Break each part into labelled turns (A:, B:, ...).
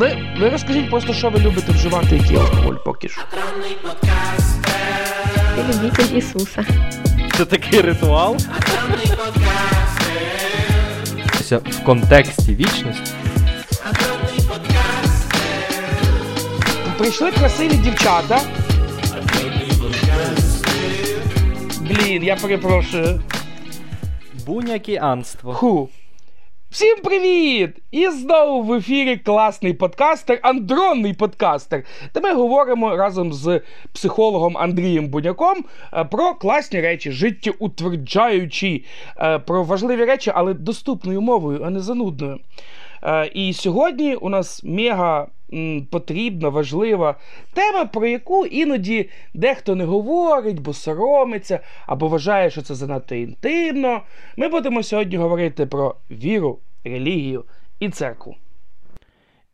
A: Ви, ви розкажіть просто, що ви любите вживати, який алкоголь поки що.
B: Любитель Ісуса.
C: Це такий ритуал. В контексті вічності.
A: Прийшли красиві дівчата. Блін, я перепрошую.
C: Бунякіанство.
A: Ху. Всім привіт! І знову в ефірі класний подкастер, андронний подкастер. Де ми говоримо разом з психологом Андрієм Буняком е, про класні речі, життєутверджаючі, е, про важливі речі, але доступною мовою, а не занудною. Е, І сьогодні у нас мега потрібна, важлива тема, про яку іноді дехто не говорить, бо соромиться, або вважає, що це занадто інтимно. Ми будемо сьогодні говорити про віру, релігію і церкву.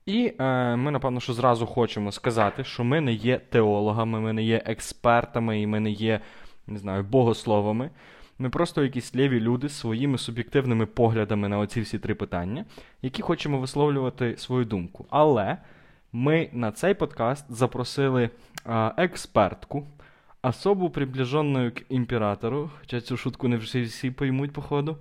C: І е, ми, напевно, що зразу хочемо сказати, що ми не є теологами, ми не є експертами і ми не є, не знаю, богословами. Ми просто якісь ліві люди з своїми суб'єктивними поглядами на оці всі три питання, які хочемо висловлювати свою думку. Але ми на цей подкаст запросили е, експертку, особу, приближенную к імператору, хоча цю шутку не всі, всі поймуть, походу.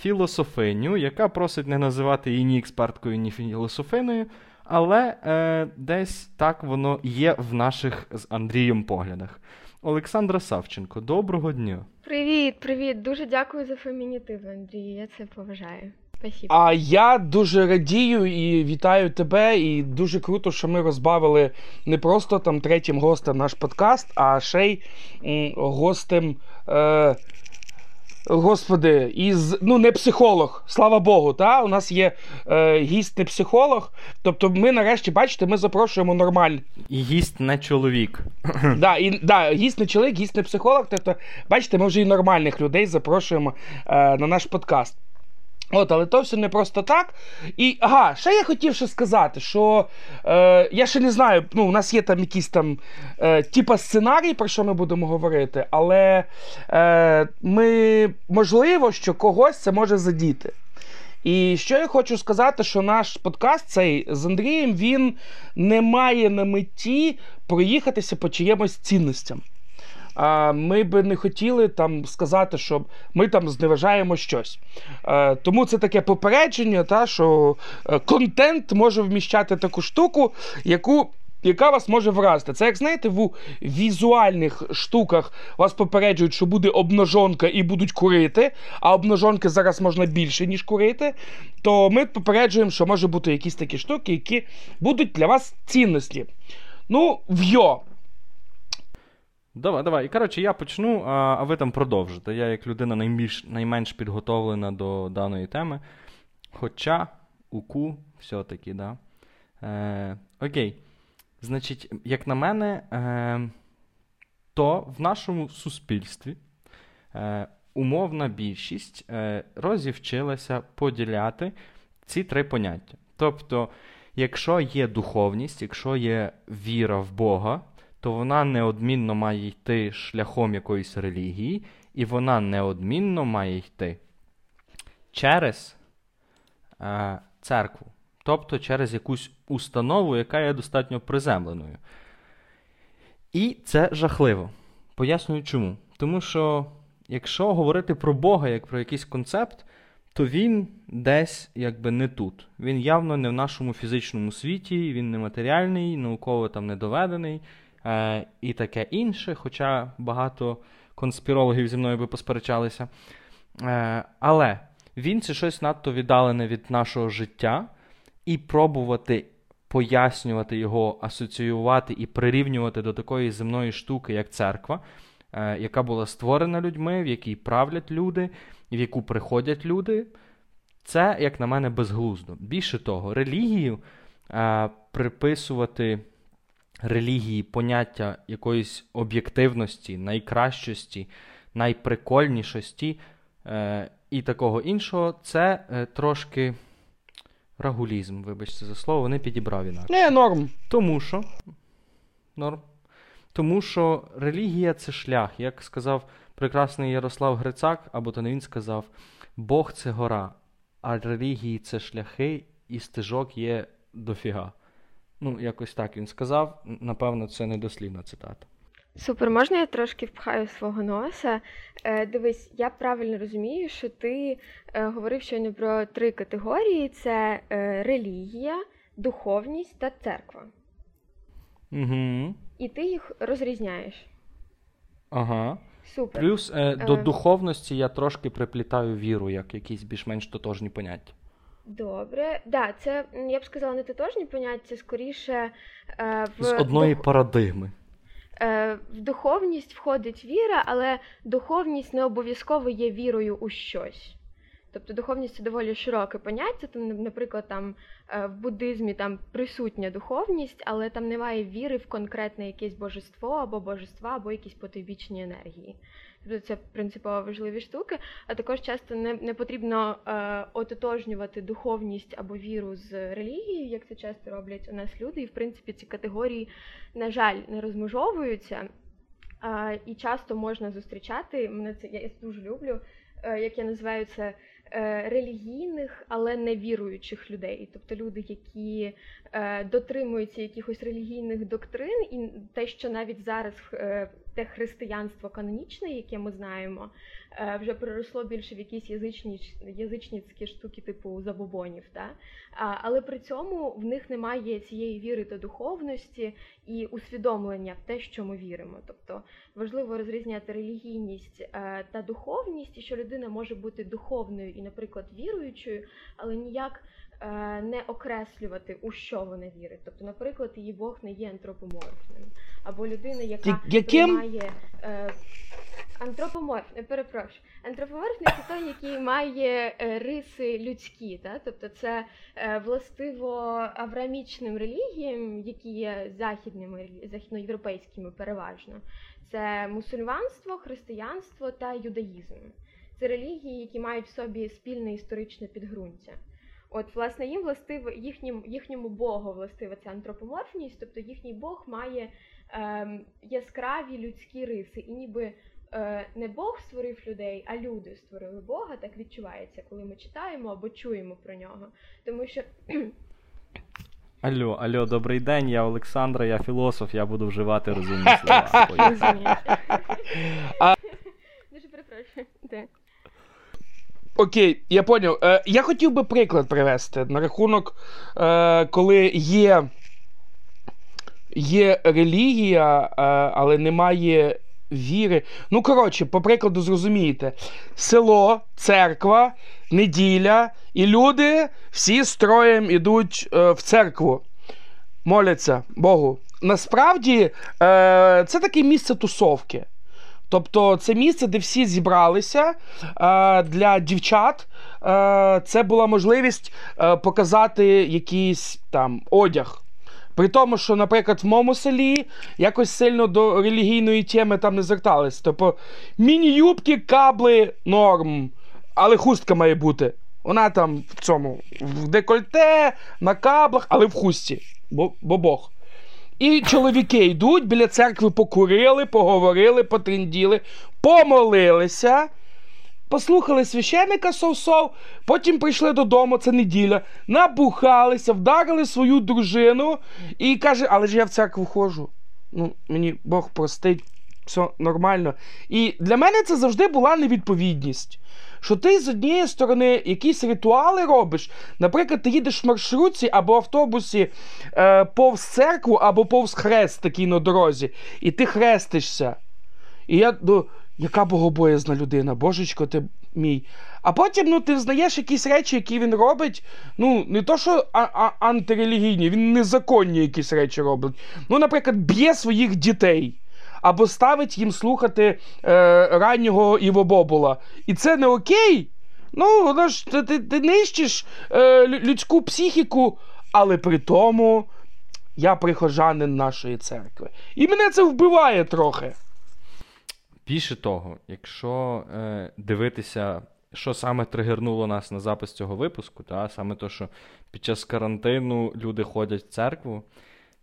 C: Філософиню, яка просить не називати її ні експерткою, ні філософиною, але е, десь так воно є в наших з Андрієм поглядах. Олександра Савченко, доброго дня.
B: Привіт, привіт. Дуже дякую за фемінітив, Андрій. Я це поважаю. Спасибо.
A: А я дуже радію і вітаю тебе. І дуже круто, що ми розбавили не просто там третім гостем наш подкаст, а ще й м, гостем. Е, Господи, із ну не психолог, слава Богу, та у нас є е, гість не психолог. Тобто, ми нарешті, бачите, ми запрошуємо нормаль.
C: І гість не чоловік.
A: Да, і, да, гість не чоловік, гість не психолог. Тобто, бачите, ми вже і нормальних людей запрошуємо е, на наш подкаст. От, але то все не просто так. І ага, ще я хотів ще сказати, що е, я ще не знаю, ну, у нас є там якийсь там е, типа сценарій, про що ми будемо говорити, але е, ми можливо, що когось це може задіти. І що я хочу сказати, що наш подкаст цей з Андрієм він не має на меті проїхатися по чиємусь цінностям. Ми би не хотіли там сказати, що ми там зневажаємо щось. Е, тому це таке попередження, та, що е, контент може вміщати таку штуку, яку. Яка вас може вразити. Це, як знаєте, в візуальних штуках вас попереджують, що буде обножонка і будуть курити, а обножонки зараз можна більше, ніж курити. То ми попереджуємо, що може бути якісь такі штуки, які будуть для вас цінності. Ну, вйо.
C: Давай, давай. І коротше, я почну, а, ви там продовжите. Я, як людина найбільш, найменш підготовлена до даної теми. Хоча уку все-таки, да. Е, окей. Значить, як на мене, е, то в нашому суспільстві е, умовна більшість е, розівчилася поділяти ці три поняття. Тобто, якщо є духовність, якщо є віра в Бога, то вона неодмінно має йти шляхом якоїсь релігії, і вона неодмінно має йти через е, церкву, тобто через якусь установу, яка є достатньо приземленою. І це жахливо. Пояснюю чому. Тому що, якщо говорити про Бога як про якийсь концепт, то він десь якби не тут. Він явно не в нашому фізичному світі, він не матеріальний, науково там не доведений е, і таке інше, хоча багато конспірологів зі мною би посперечалися. Е, але він це щось надто віддалене від нашого життя, і пробувати пояснювати його, асоціювати і прирівнювати до такої земної штуки, як церква, е, яка була створена людьми, в якій правлять люди, в яку приходять люди. Це, як на мене, безглуздо. Більше того, релігію е, приписувати релігії поняття якоїсь об'єктивності, найкращості, найприкольнішості е, і такого іншого, це е, трошки рагулізм, вибачте за слово, не підібрав інакше.
A: Не, норм.
C: Тому що. Норм. Тому що релігія це шлях. Як сказав прекрасний Ярослав Грицак, або то не він сказав, Бог це гора, а релігії це шляхи, і стежок є дофіга. Ну, якось так він сказав. Напевно, це недослівна цитата.
B: Супер, можна я трошки впхаю свого носа? Е, Дивись, я правильно розумію, що ти е, говорив щойно про три категорії: це е, релігія, духовність та церква.
C: Угу.
B: І ти їх розрізняєш.
C: Ага.
B: Супер.
C: Плюс е, до
B: Е.
C: духовності я трошки приплітаю віру, як якісь більш-менш тотожні поняття.
B: Добре. Да, це я б сказала не тотожні поняття, скоріше е, в
C: З одної
B: дух-
C: парадигми.
B: Е, В духовність входить віра, але духовність не обов'язково є вірою у щось. Тобто духовність це доволі широке поняття. Там, наприклад, там е, в буддизмі там присутня духовність, але там немає віри в конкретне якесь божество або божества, або якісь потойбічні енергії. Тобто це принципово важливі штуки. А також часто не, не потрібно е, ототожнювати духовність або віру з релігією, як це часто роблять у нас люди. І в принципі ці категорії, на жаль, не розмежовуються. А, і часто можна зустрічати, мене це я дуже люблю, е, як я називаю це е, релігійних, але не віруючих людей. Тобто люди, які е, дотримуються якихось релігійних доктрин, і те, що навіть зараз е, те християнство канонічне, яке ми знаємо, е, вже переросло більше в якісь язичні, язичницькі штуки, типу забобонів. Та? Але при цьому в них немає цієї віри та духовності і усвідомлення в те, що ми віримо. Тобто важливо розрізняти релігійність е, та духовність, і що людина може бути духовною і, наприклад, віруючою, але ніяк не окреслювати, у що вона вірить. Тобто, наприклад, її Бог не є антропоморфним, або людина, яка
A: яким?
B: приймає. Е, Антропоморфний, перепрошую. Антропоморфний це той, який має е, риси людські, та? тобто це е, властиво авраамічним релігіям, які є західними, західноєвропейськими переважно. Це мусульманство, християнство та юдаїзм. Це релігії, які мають в собі спільне історичне підґрунтя. От, власне, їм властиво, їхнім, їхньому Богу властива ця антропоморфність, тобто їхній Бог має ем, яскраві людські риси, і ніби е, не Бог створив людей, а люди створили Бога. Так відчувається, коли ми читаємо або чуємо про нього. Тому що
C: Алло, алло, добрий день, я Олександра, я філософ, я буду вживати розумні слова.
B: Дуже перепрошую.
A: Окей, я поняв. Е, я хотів би приклад привести на рахунок, е, коли є, є релігія, е, але немає віри. Ну, коротше, по прикладу, зрозумієте: село, церква, неділя, і люди всі строєм ідуть е, в церкву, моляться Богу. Насправді, е, це таке місце тусовки. Тобто це місце, де всі зібралися е, для дівчат. Е, це була можливість е, показати якийсь там одяг. При тому, що, наприклад, в моєму селі якось сильно до релігійної теми там не звертались. Тобто міні-юбки, кабли, норм, але хустка має бути. Вона там в цьому, в декольте, на каблах, але в хустці. Бо, бо Бог. І чоловіки йдуть біля церкви, покурили, поговорили, потрінділи, помолилися, послухали священника сов-сов, потім прийшли додому, це неділя, набухалися, вдарили свою дружину і каже, але ж я в церкву ходжу. Ну, мені Бог простить, все нормально. І для мене це завжди була невідповідність. Що ти з однієї сторони якісь ритуали робиш, наприклад, ти їдеш в маршрутці або автобусі е, повз церкву, або повз хрест такий на дорозі, і ти хрестишся. І я ну, яка богобоязна людина, божечко ти мій. А потім ну, ти взнаєш якісь речі, які він робить. Ну, не то, що антирелігійні, він незаконні якісь речі робить. Ну, наприклад, б'є своїх дітей. Або ставить їм слухати е, раннього Іво Бобула. І це не окей. Ну, ти, ти, ти нищиш е, людську психіку, але при тому я прихожанин нашої церкви. І мене це вбиває трохи.
C: Більше того, якщо е, дивитися, що саме тригернуло нас на запис цього випуску, та, саме то, що під час карантину люди ходять в церкву,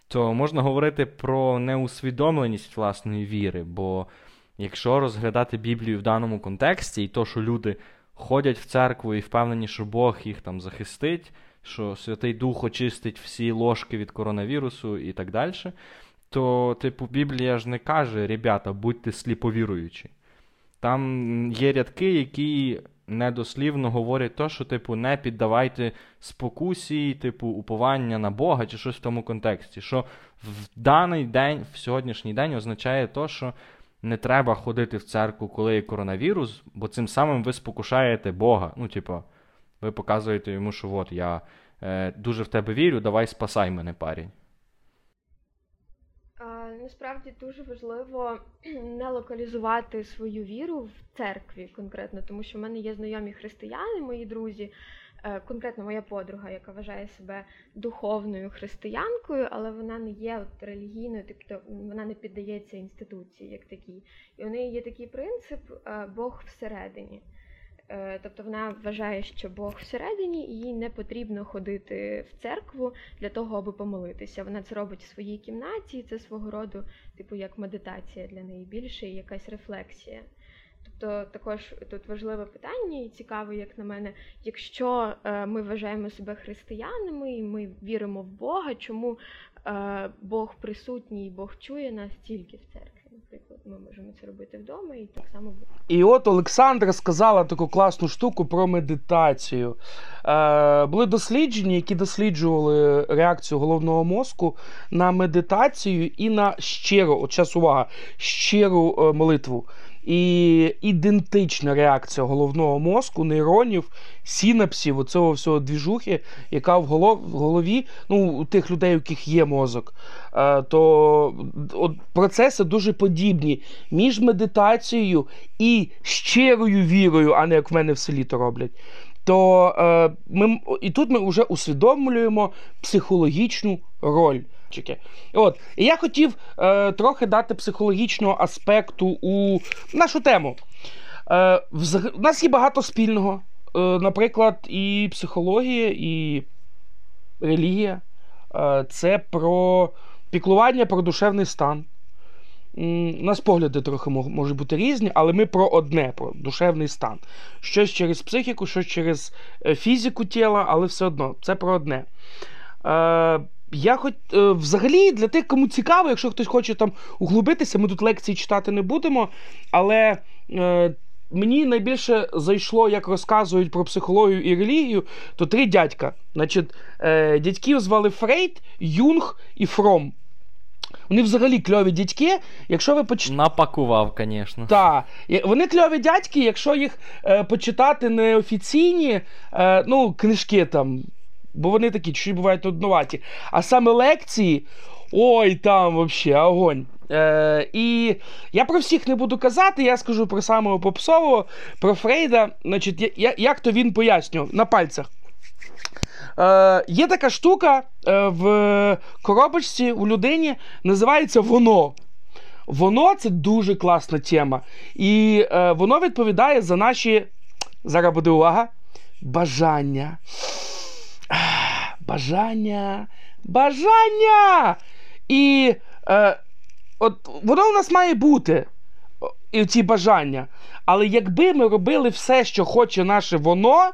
C: то можна говорити про неусвідомленість власної віри. Бо якщо розглядати Біблію в даному контексті, і то, що люди ходять в церкву і впевнені, що Бог їх там захистить, що Святий Дух очистить всі ложки від коронавірусу і так далі, то, типу, Біблія ж не каже, ребята, будьте сліповіруючі. Там є рядки, які недослівно говорять то, що, типу, не піддавайте спокусі, типу, уповання на Бога чи щось в тому контексті. Що в даний день, в сьогоднішній день означає то, що не треба ходити в церкву, коли є коронавірус, бо цим самим ви спокушаєте Бога. Ну, типу, ви показуєте йому, що от я е, дуже в тебе вірю, давай спасай мене, парень.
B: Насправді дуже важливо не локалізувати свою віру в церкві конкретно, тому що в мене є знайомі християни, мої друзі, е, конкретно моя подруга, яка вважає себе духовною християнкою, але вона не є от релігійною, тобто вона не піддається інституції як такій. І у неї є такий принцип е, Бог всередині. Е, Тобто вона вважає, що Бог всередині, і їй не потрібно ходити в церкву для того, аби помолитися. Вона це робить в своїй кімнаті, і це свого роду, типу, як медитація для неї більше і якась рефлексія. Тобто також тут важливе питання і цікаве, як на мене, якщо е, ми вважаємо себе християнами і ми віримо в Бога, чому е, Бог присутній, Бог чує нас тільки в церкві. Наприклад, ми можемо це робити вдома і так само буде.
A: І от Олександра сказала таку класну штуку про медитацію. Е, були дослідження, які досліджували реакцію головного мозку на медитацію і на щиру, от час увага, щиру е, молитву. І ідентична реакція головного мозку, нейронів, синапсів, оцього всього двіжухи, яка в голові, ну, у тих людей, у яких є мозок, е, то от процеси дуже подібні між медитацією і щирою вірою, а не як в мене в селі то роблять. То е, ми, і тут ми вже усвідомлюємо психологічну роль. Чеки. От, і я хотів е, трохи дати психологічного аспекту у нашу тему. Е, взаг... У нас є багато спільного. Е, наприклад, і психологія, і релігія. Е, це про піклування про душевний стан. У нас погляди трохи можуть бути різні, але ми про одне, про душевний стан. Щось через психіку, щось через е, фізику тіла, але все одно це про одне. Я хоч е, взагалі для тих, кому цікаво, якщо хтось хоче там углубитися, ми тут лекції читати не будемо. Але е, мені найбільше зайшло, як розказують про психологію і релігію, то три дядька. Значить, е, дядьків звали Фрейд, Юнг і Фром. Вони взагалі кльові дядьки. Якщо ви почитаєте.
C: Напакував, звісно.
A: Так, вони кльові дядьки, якщо їх е, почитати неофіційні е, ну, книжки там, бо вони такі чуть бувають нуднуваті. А саме лекції, ой, там взагалі огонь. Е, і я про всіх не буду казати, я скажу про самого попсового, про Фрейда. Значить, я, я, як то він пояснював на пальцях. Е, є така штука е, в коробочці у людині, називається воно. Воно це дуже класна тема. І е, воно відповідає за наші, зараз буде увага, бажання. Бажання. Бажання. І е, от воно у нас має бути. І ці бажання. Але якби ми робили все, що хоче наше воно,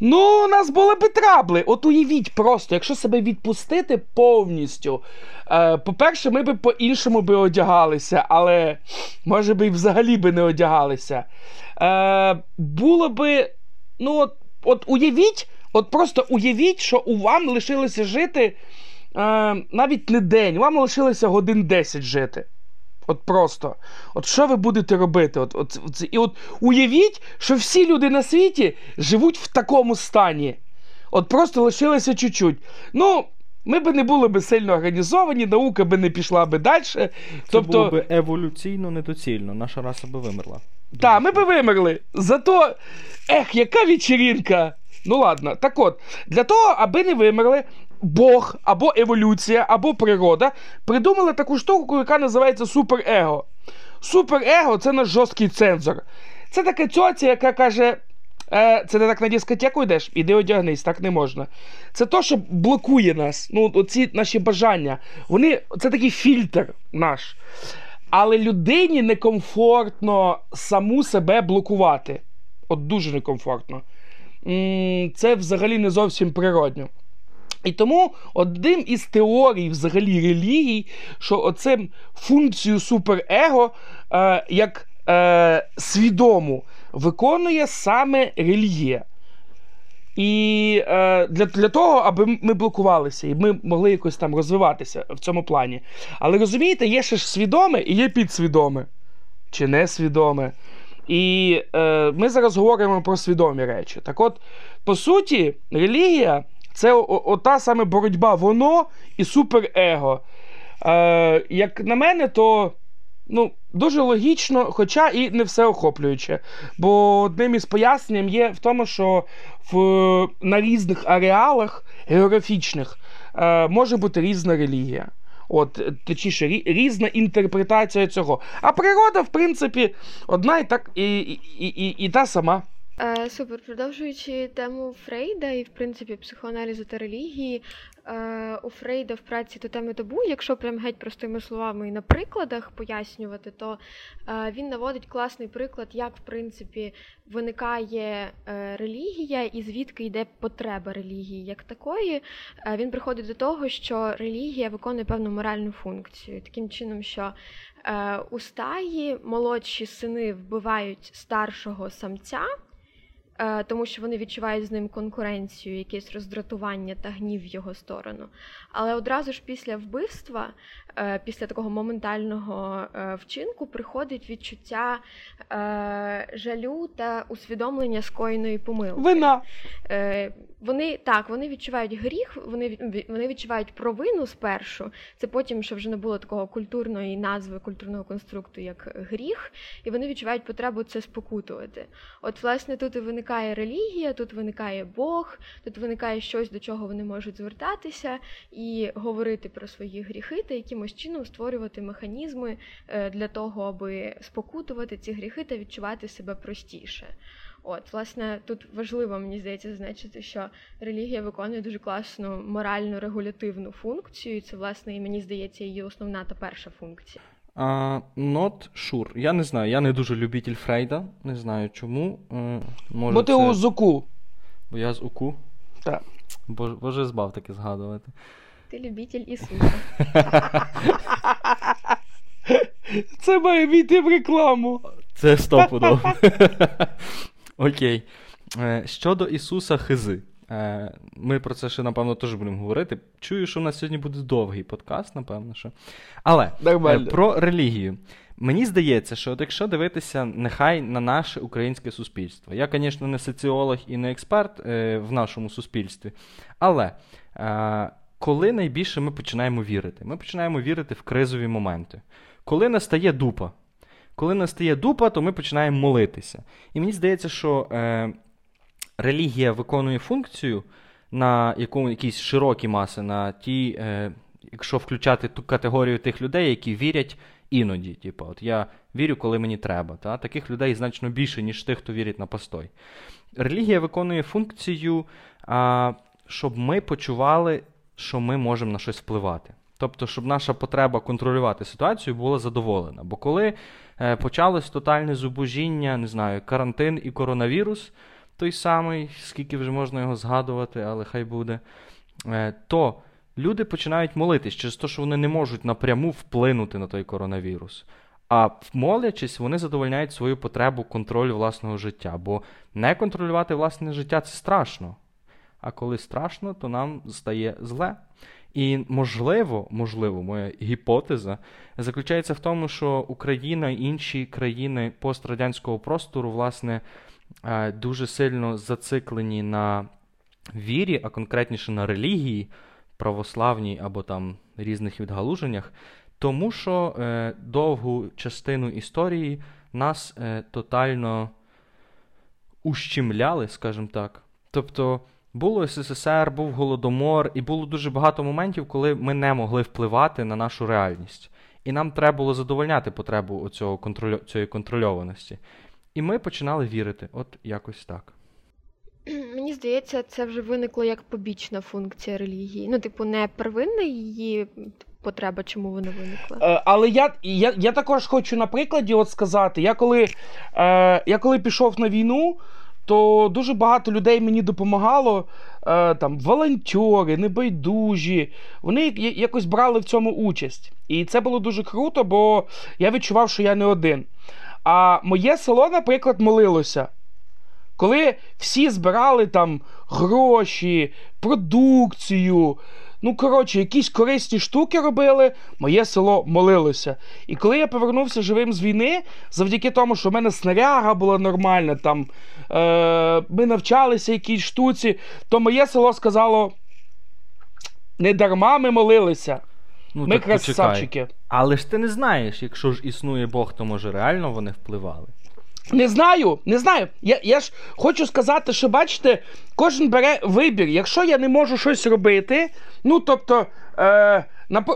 A: ну, у нас були би трабли. От уявіть просто, якщо себе відпустити повністю. Е, по-перше, ми би по-іншому би одягалися, але може би і взагалі би не одягалися. Е, було би, ну, от, от уявіть, от просто уявіть, що у вам лишилося жити е, навіть не день, вам лишилося годин 10 жити. От просто. От що ви будете робити? От, от, от, і от уявіть, що всі люди на світі живуть в такому стані. От просто лишилося чуть-чуть. Ну, ми би не були би сильно організовані, наука би не пішла би далі.
C: Це
A: Тобто,
C: було б еволюційно недоцільно. Наша раса би вимерла.
A: так, ми би вимерли. Зато, ех, яка вечерінка. Ну ладно, так от, для того, аби не вимерли, Бог або еволюція, або природа придумали таку штуку, яка називається суперего. Суперего це наш жорсткий цензор. Це така цьоця, яка каже. Е, це ти так на дискотеку йдеш, іди одягнись, так не можна. Це то, що блокує нас. Ну, оці наші бажання. Вони, це такий фільтр наш. Але людині некомфортно саму себе блокувати. От дуже некомфортно. Це взагалі не зовсім природньо. І тому один із теорій взагалі релігій, що оце функцію суперего е, як е, свідому виконує саме релігія. І е, для для того, аби ми блокувалися і ми могли якось там розвиватися в цьому плані. Але розумієте, є ще ж свідоме і є підсвідоме, чи несвідоме. І е, ми зараз говоримо про свідомі речі. Так от, по суті, релігія це ота саме боротьба, воно і суперего. Е, Як на мене, то ну, дуже логічно, хоча і не всеохоплююче. Бо одним із пояснень є в тому, що в, на різних ареалах географічних е, може бути різна релігія. От, точніше, різна інтерпретація цього. А природа, в принципі, одна і так і, і, і, і та сама.
B: Е, Супер, продовжуючи тему Фрейда і в принципі психоаналізу та релігії, е, у Фрейда в праці до теми табу, якщо прям геть простими словами і на прикладах пояснювати, то е, він наводить класний приклад, як в принципі виникає е, релігія і звідки йде потреба релігії як такої. Е, він приходить до того, що релігія виконує певну моральну функцію, таким чином, що е, у стаї молодші сини вбивають старшого самця. Е, тому що вони відчувають з ним конкуренцію, якесь роздратування та гнів в його сторону. Але одразу ж після вбивства, е, після такого моментального е, вчинку, приходить відчуття жалю та усвідомлення скоєної помилки.
A: Вина.
B: Вони так, вони відчувають гріх, вони вони відчувають провину спершу. Це потім, що вже не було такого культурної назви, культурного конструкту, як гріх, і вони відчувають потребу це спокутувати. От, власне, тут і виникає релігія, тут виникає Бог, тут виникає щось, до чого вони можуть звертатися і говорити про свої гріхи, та якимось чином створювати механізми е, для того, аби спокутувати ці гріхи та відчувати себе простіше. От, власне, тут важливо, мені здається, зазначити, що релігія виконує дуже класну морально регулятивну функцію, і це, власне, і мені здається, її основна та перша функція.
C: Uh, not sure. Я не знаю, я не дуже любитель Фрейда, не знаю чому. Uh, може,
A: Бо ти
C: це...
A: у ЗУКу.
C: Бо я з УКУ?
A: Так.
C: Боже, Боже збав таки згадувати.
B: Ти любитель Ісуса.
A: Це має війти в рекламу.
C: Це стопудово. Окей. Е, щодо Ісуса Хизи. Е, ми про це ще, напевно, теж будемо говорити. Чую, що у нас сьогодні буде довгий подкаст, напевно. що. Але
A: Нормально.
C: Е, про релігію. Мені здається, що от якщо дивитися нехай на наше українське суспільство. Я, звісно, не соціолог і не експерт в нашому суспільстві. Але коли найбільше ми починаємо вірити? Ми починаємо вірити в кризові моменти. Коли настає дупа, коли настає дупа, то ми починаємо молитися. І мені здається, що е, релігія виконує функцію на яку, якісь широкі маси, на ті, е, якщо включати ту категорію тих людей, які вірять іноді. Типу, от я вірю, коли мені треба. Та? Таких людей значно більше, ніж тих, хто вірить на постой. Релігія виконує функцію, а, щоб ми почували, що ми можемо на щось впливати. Тобто, щоб наша потреба контролювати ситуацію була задоволена. Бо коли почалось тотальне зубожіння, не знаю, карантин і коронавірус, той самий, скільки вже можна його згадувати, але хай буде, е, то люди починають молитись через те, що вони не можуть напряму вплинути на той коронавірус. А молячись, вони задовольняють свою потребу контролю власного життя. Бо не контролювати власне життя це страшно. А коли страшно, то нам стає зле. І можливо, можливо, моя гіпотеза заключається в тому, що Україна і інші країни пострадянського простору, власне, е, дуже сильно зациклені на вірі, а конкретніше на релігії, православній або там різних відгалуженнях, тому що е, довгу частину історії нас е, тотально ущемляли, скажімо так. Тобто. Було СССР, був Голодомор, і було дуже багато моментів, коли ми не могли впливати на нашу реальність. І нам треба було задовольняти потребу оцього контроль... цієї контрольованості. І ми починали вірити, от якось так.
B: Мені здається, це вже виникло як побічна функція релігії. Ну, типу, не первинна її потреба, чому вона виникла.
A: Е, але я я, я також хочу на прикладі от сказати: я коли, е, я коли пішов на війну то дуже багато людей мені допомагало. Е, там волонтери, небайдужі. Вони якось брали в цьому участь. І це було дуже круто, бо я відчував, що я не один. А моє село, наприклад, молилося. Коли всі збирали там гроші, продукцію, ну, коротше, якісь корисні штуки робили, моє село молилося. І коли я повернувся живим з війни, завдяки тому, що в мене снаряга була нормальна, там, е- ми навчалися якійсь штуці, то моє село сказало: не дарма ми молилися.
C: Ну,
A: ми
C: так
A: красавчики.
C: Але ж ти не знаєш, якщо ж існує Бог, то може реально вони впливали.
A: Не знаю, не знаю. Я я ж хочу сказати, що бачите, кожен бере вибір. Якщо я не можу щось робити, ну тобто, е,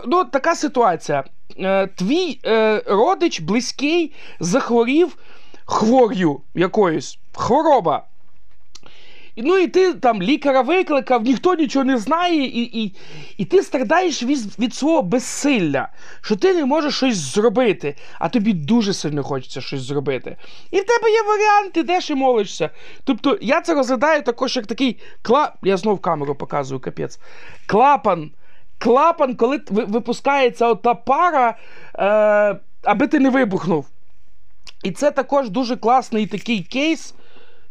A: ну, така ситуація. Е, Твій е, родич близький захворів хвор'ю якоюсь хвороба. Ну і ти там лікаря викликав, ніхто нічого не знає, і і, і ти страдаєш від від свого безсилля, що ти не можеш щось зробити, а тобі дуже сильно хочеться щось зробити. І в тебе є варіант, йдеш і молишся. Тобто я це розглядаю також як такий клап. Я знов камеру показую, капець. Клапан. Клапан, коли випускається ота пара, е, аби ти не вибухнув. І це також дуже класний такий кейс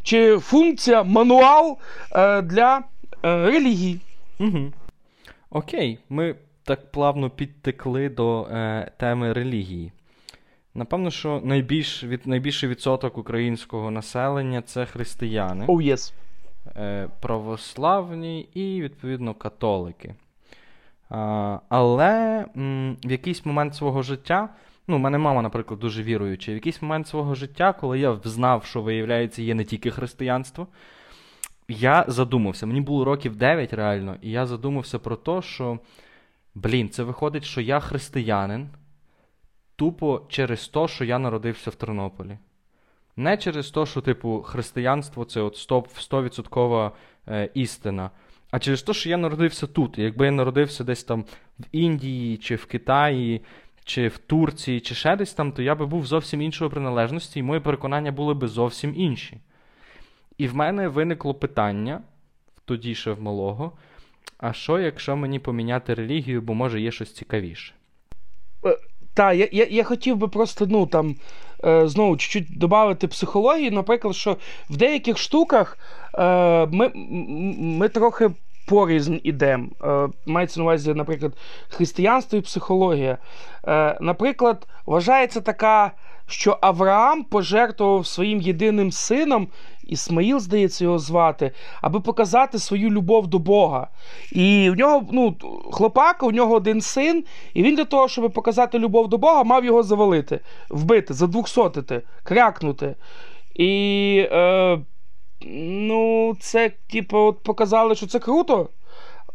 A: чи функція, мануал е, для е, релігії.
C: Угу. Окей, ми так плавно підтекли до е, теми релігії. Напевно, що найбільш, від, найбільший відсоток українського населення це християни,
A: oh, yes.
C: е, православні і, відповідно, католики. А, але м, в якийсь момент свого життя Ну, мене мама, наприклад, дуже віруюча. В якийсь момент свого життя, коли я знав, що, виявляється, є не тільки християнство, я задумався. Мені було років 9 реально, і я задумався про те, що, блін, це виходить, що я християнин тупо через те, що я народився в Тернополі. Не через те, що, типу, християнство це от 100% е, істина. А через те, що я народився тут. Якби я народився десь там в Індії чи в Китаї, чи в Турції, чи ще десь там, то я би був зовсім іншої приналежності, і мої переконання були би зовсім інші. І в мене виникло питання, тоді ще в малого, а що, якщо мені поміняти релігію, бо може є щось цікавіше?
A: Е, так, я я, я хотів би просто ну, там, е, знову чуть-чуть додати психології, наприклад, що в деяких штуках е, ми ми трохи порізнь ідем. Е, мається на увазі, наприклад, християнство і психологія. Е, наприклад, вважається така, що Авраам пожертвував своїм єдиним сином, Ісмаїл, здається, його звати, аби показати свою любов до Бога. І в нього, ну, хлопак, у нього один син, і він для того, щоб показати любов до Бога, мав його завалити, вбити, задвухсотити, крякнути. І. Е, Ну, це, типу, от показали, що це круто.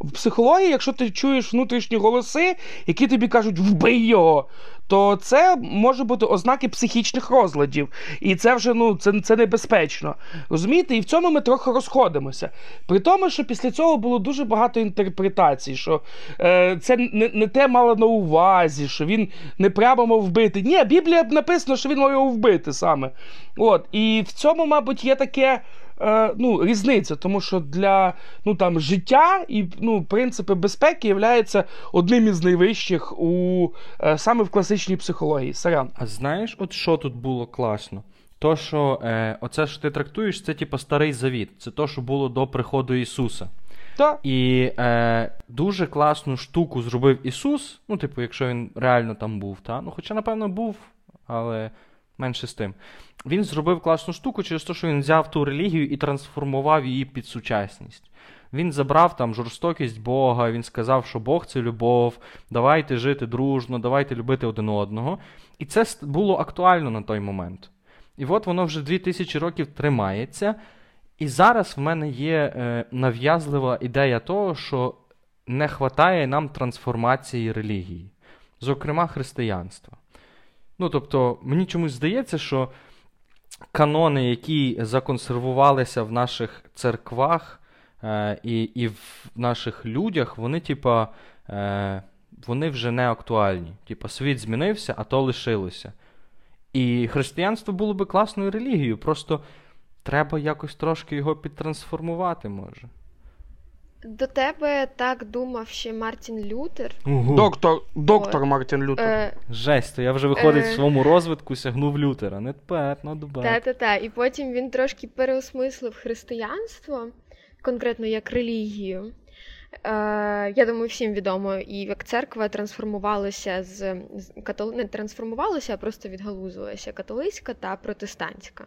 A: В психології, якщо ти чуєш внутрішні голоси, які тобі кажуть вбий його, то це може бути ознаки психічних розладів. І це вже ну, це це небезпечно. Розумієте? І в цьому ми трохи розходимося. При тому, що після цього було дуже багато інтерпретацій, що е, це не не те мало на увазі, що він не прямо мав вбити. Ні, Біблія написано, що він мав його вбити саме. От. І в цьому, мабуть, є таке е, ну, різниця, тому що для ну, там, життя і ну, принципи безпеки являються одним із найвищих у е, саме в класичній психології. Сарян.
C: А знаєш, от що тут було класно? То, що е, оце, що ти трактуєш, це типу старий завіт. Це то, що було до приходу Ісуса.
A: Так.
C: І е, дуже класну штуку зробив Ісус. Ну, типу, якщо він реально там був, та? Ну, хоча, напевно, був, але менше з тим. Він зробив класну штуку через те, що він взяв ту релігію і трансформував її під сучасність. Він забрав там жорстокість Бога, він сказав, що Бог це любов, давайте жити дружно, давайте любити один одного. І це було актуально на той момент. І от воно вже 2000 років тримається. І зараз в мене є е, нав'язлива ідея того, що не вистачає нам трансформації релігії, зокрема християнства. Ну, тобто, мені чомусь здається, що канони, які законсервувалися в наших церквах е, і і в наших людях, вони, типа, е, вони вже не актуальні. Типа, світ змінився, а то лишилося. І християнство було би класною релігією. Просто треба якось трошки його підтрансформувати, може.
B: До тебе так думав ще Мартін Лютер.
C: Угу.
A: Доктор, доктор
B: От.
A: Мартін Лютер.
B: Е,
C: Жесть, то я вже виходить
B: Е.
C: в своєму розвитку сягнув Лютера. Не тепер, ну добре.
B: Та-та-та. І потім він трошки переосмислив християнство, конкретно як релігію. Е, я думаю, всім відомо, і як церква трансформувалася з, з катол... не трансформувалася, а просто відгалузилася католицька та протестантська.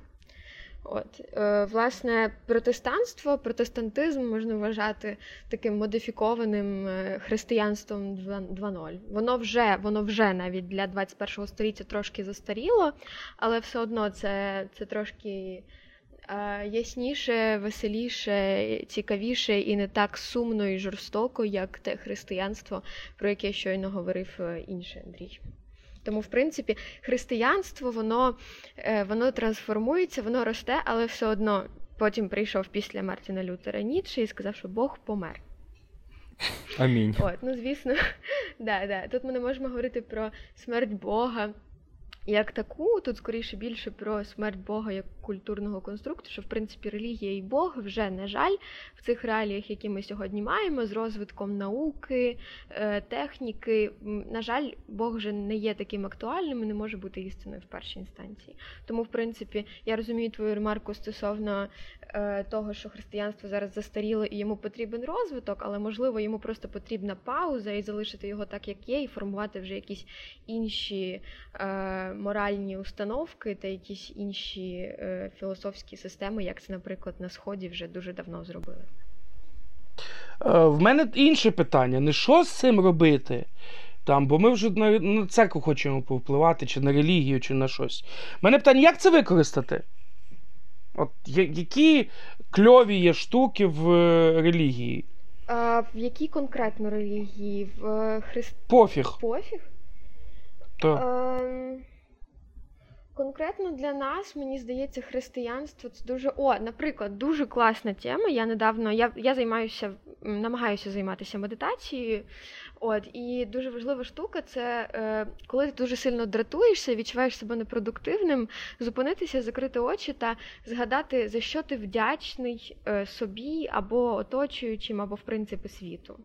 B: От, е, власне, протестанство, протестантизм можна вважати таким модифікованим е, християнством 2.0. Воно вже, воно вже навіть для 21-го століття трошки застаріло, але все одно це, це трошки е, ясніше, веселіше, цікавіше і не так сумно і жорстоко, як те християнство, про яке щойно говорив інший Андрій. Тому, в принципі, християнство, воно, е, воно трансформується, воно росте, але все одно потім прийшов після Мартіна Лютера Ніцше і сказав, що Бог помер.
C: Амінь.
B: От, ну звісно, да, да. Тут ми не можемо говорити про смерть Бога як таку, тут скоріше більше про смерть Бога як культурного конструкту, що в принципі релігія і Бог вже, на жаль, в цих реаліях, які ми сьогодні маємо, з розвитком науки, е, техніки, на жаль, Бог вже не є таким актуальним і не може бути істиною в першій інстанції. Тому, в принципі, я розумію твою ремарку стосовно е, того, що християнство зараз застаріло і йому потрібен розвиток, але можливо йому просто потрібна пауза і залишити його так, як є, і формувати вже якісь інші е, моральні установки та якісь інші е, філософські системи, як це, наприклад, на сході вже дуже давно зробили.
A: Е, В мене інше питання: не що з цим робити? Там, бо ми вже на, на церкву хочемо повпливати, чи на релігію, чи на щось. У мене питання, як це використати? От я- які кльові є штуки в е, релігії?
B: А в якій конкретно релігії? В е, христ...
A: Пофіг.
B: Пофіг?
A: То.
B: Ем, Конкретно для нас, мені здається, християнство це дуже. О, наприклад, дуже класна тема. Я недавно я, я займаюся, намагаюся займатися медитацією. От, і дуже важлива штука це е, коли ти дуже сильно дратуєшся, відчуваєш себе непродуктивним, зупинитися, закрити очі та згадати, за що ти вдячний е, собі або оточуючим, або в принципі світу.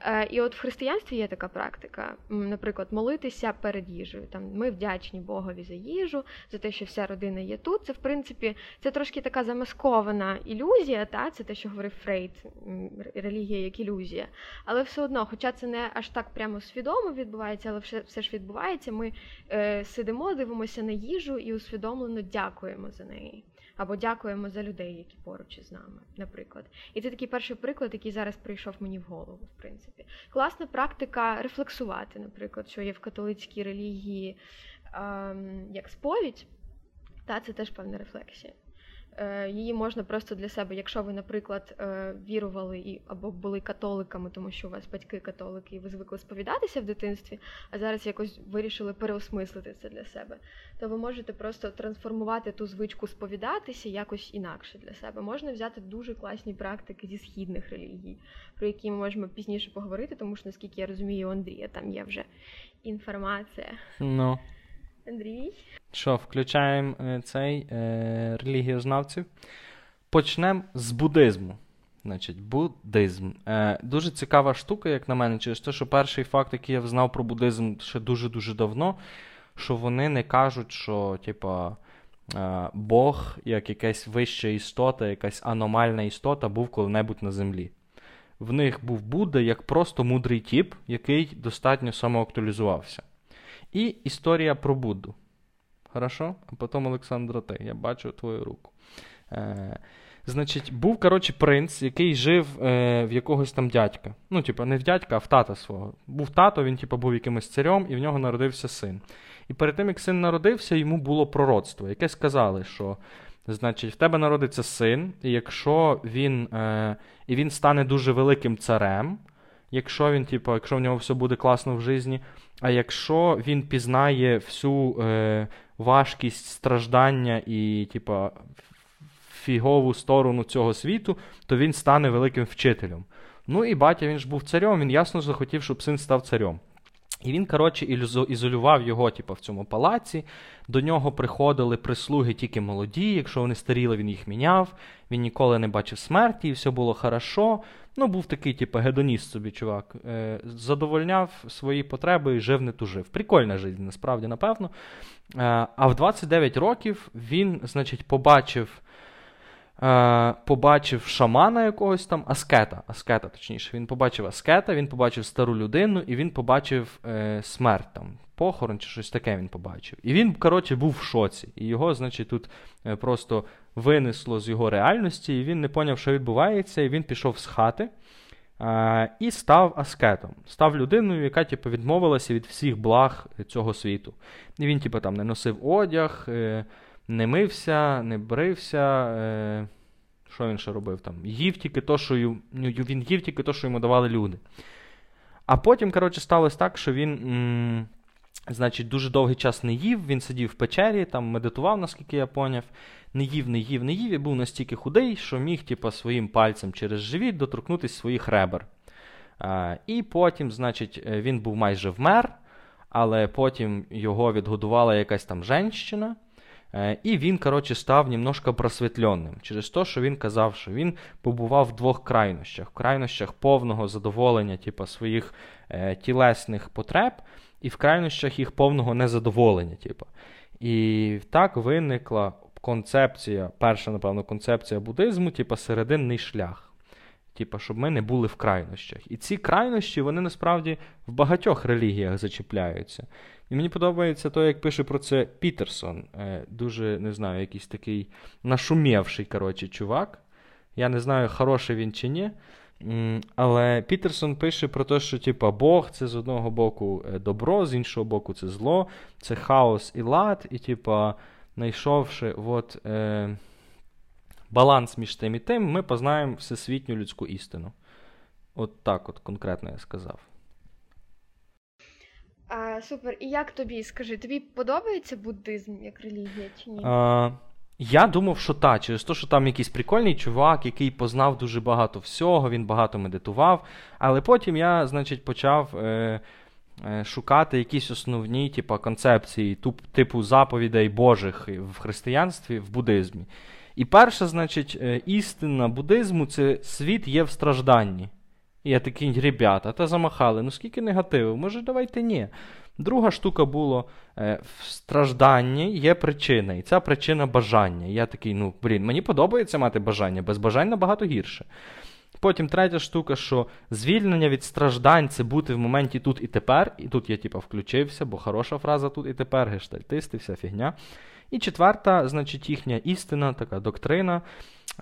B: Е, І от в християнстві є така практика, наприклад, молитися перед їжею. Там ми вдячні Богові за їжу, за те, що вся родина є тут. Це в принципі це трошки така замаскована ілюзія, та це те, що говорив Фрейд, релігія як ілюзія. Але все одно, хоча це не аж так прямо свідомо відбувається, але все, все ж відбувається. Ми е, сидимо, дивимося на їжу і усвідомлено дякуємо за неї. Або дякуємо за людей, які поруч із нами, наприклад. І це такий перший приклад, який зараз прийшов мені в голову, в принципі. Класна практика рефлексувати, наприклад, що є в католицькій релігії ем, як сповідь, та це теж певна рефлексія. Е, Її можна просто для себе, якщо ви, наприклад, е, вірували і або були католиками, тому що у вас батьки католики, і ви звикли сповідатися в дитинстві, а зараз якось вирішили переосмислити це для себе, то ви можете просто трансформувати ту звичку сповідатися якось інакше для себе. Можна взяти дуже класні практики зі східних релігій, про які ми можемо пізніше поговорити, тому що наскільки я розумію, у Андрія там є вже інформація.
C: Ну.
B: Андрій?
C: Що, включаємо е, цей е, релігієзнавців. Почнемо з буддизму. Значить, буддизм. Е, дуже цікава штука, як на мене, через те, що перший факт, який я знав про буддизм ще дуже-дуже давно, що вони не кажуть, що, типа, е, Бог, як якась вища істота, якась аномальна істота, був коли-небудь на землі. В них був Будда як просто мудрий тіп, який достатньо самоактуалізувався. І історія про Будду. Хорошо? А потім, Олександра, ти. Я бачу твою руку. Е, значить, був, коротше, принц, який жив е, в якогось там дядька. Ну, типу, не в дядька, а в тата свого. Був тато, він, типу, був якимось царем, і в нього народився син. І перед тим, як син народився, йому було пророцтво, яке сказали, що. Значить, в тебе народиться син, і якщо він, е, і він стане дуже великим царем, якщо він, типу, якщо в нього все буде класно в житті, а якщо він пізнає всю е, важкість страждання і, типа, фігову сторону цього світу, то він стане великим вчителем. Ну і батя він ж був царем, він ясно захотів, щоб син став царем. І він, коротше, ізолював його, типу, в цьому палаці. До нього приходили прислуги тільки молоді. Якщо вони старіли, він їх міняв. Він ніколи не бачив смерті, і все було хорошо. Ну, був такий, типу, гедоніст собі, чувак. Е, задовольняв свої потреби і жив не тужив. Прикольна життя, насправді, напевно. Е, а в 29 років він, значить, побачив. Е, побачив шамана якогось там, аскета, аскета, точніше. Він побачив аскета, він побачив стару людину, і він побачив е, смерть там, похорон чи щось таке він побачив. І він, коротше, був в шоці. І його, значить, тут е, просто винесло з його реальності, і він не поняв, що відбувається, і він пішов з хати. е, І став аскетом, став людиною, яка типу, відмовилася від всіх благ цього світу. І він, типу, там не носив одяг, е, не мився, не брився. Е, що він ще робив там? Їв тільки то, що ю- ну, він їв тільки то, що йому давали люди. А потім, коротше, сталося так, що він, м, значить, дуже довгий час не їв, він сидів в печері, там медитував, наскільки я поняв. Не їв, не їв, не їв, і був настільки худий, що міг, типу, своїм пальцем через живіт доторкнутися своїх ребер. А, і потім, значить, е, він був майже вмер, але потім його відгодувала якась там женщина. Е, І він, коротше, став немножко просвітленним через те, що він казав, що він побував в двох крайнощах: в крайнощах повного задоволення, типу, своїх е, тілесних потреб, і в крайнощах їх повного незадоволення. Типу. І так виникла концепція, перша, напевно, концепція буддизму, типу, серединний шлях. Типа, щоб ми не були в крайнощах. І ці крайнощі, вони насправді в багатьох релігіях зачіпляються. І мені подобається то, як пише про це Пітерсон. Е, дуже, не знаю, якийсь такий нашумівший, коротше, чувак. Я не знаю, хороший він чи ні. Але Пітерсон пише про те, що типа, Бог це з одного боку е, добро, з іншого боку, це зло, це хаос і лад, і, типа, знайшовши от, е, баланс між тим і тим, ми познаємо всесвітню людську істину. От так, от конкретно я сказав.
B: А, супер. І як тобі, скажи, тобі подобається буддизм як релігія чи ні?
C: А, я думав, що так, через те, що там якийсь прикольний чувак, який познав дуже багато всього, він багато медитував. Але потім я, значить, почав е, е, шукати якісь основні типу, концепції, туп, типу заповідей Божих в християнстві, в буддизмі. І перша, значить, е, істина буддизму це світ є в стражданні. І я такий, ребята, та замахали, ну скільки негативу, може, давайте ні. Друга штука було е, в стражданні є причина, і ця причина бажання. Я такий, ну блін, мені подобається мати бажання, без бажань набагато гірше. Потім третя штука, що звільнення від страждань це бути в моменті тут і тепер. І тут я, типа, включився, бо хороша фраза тут і тепер, гештальтисти, вся фігня. І четверта, значить, їхня істина, така доктрина,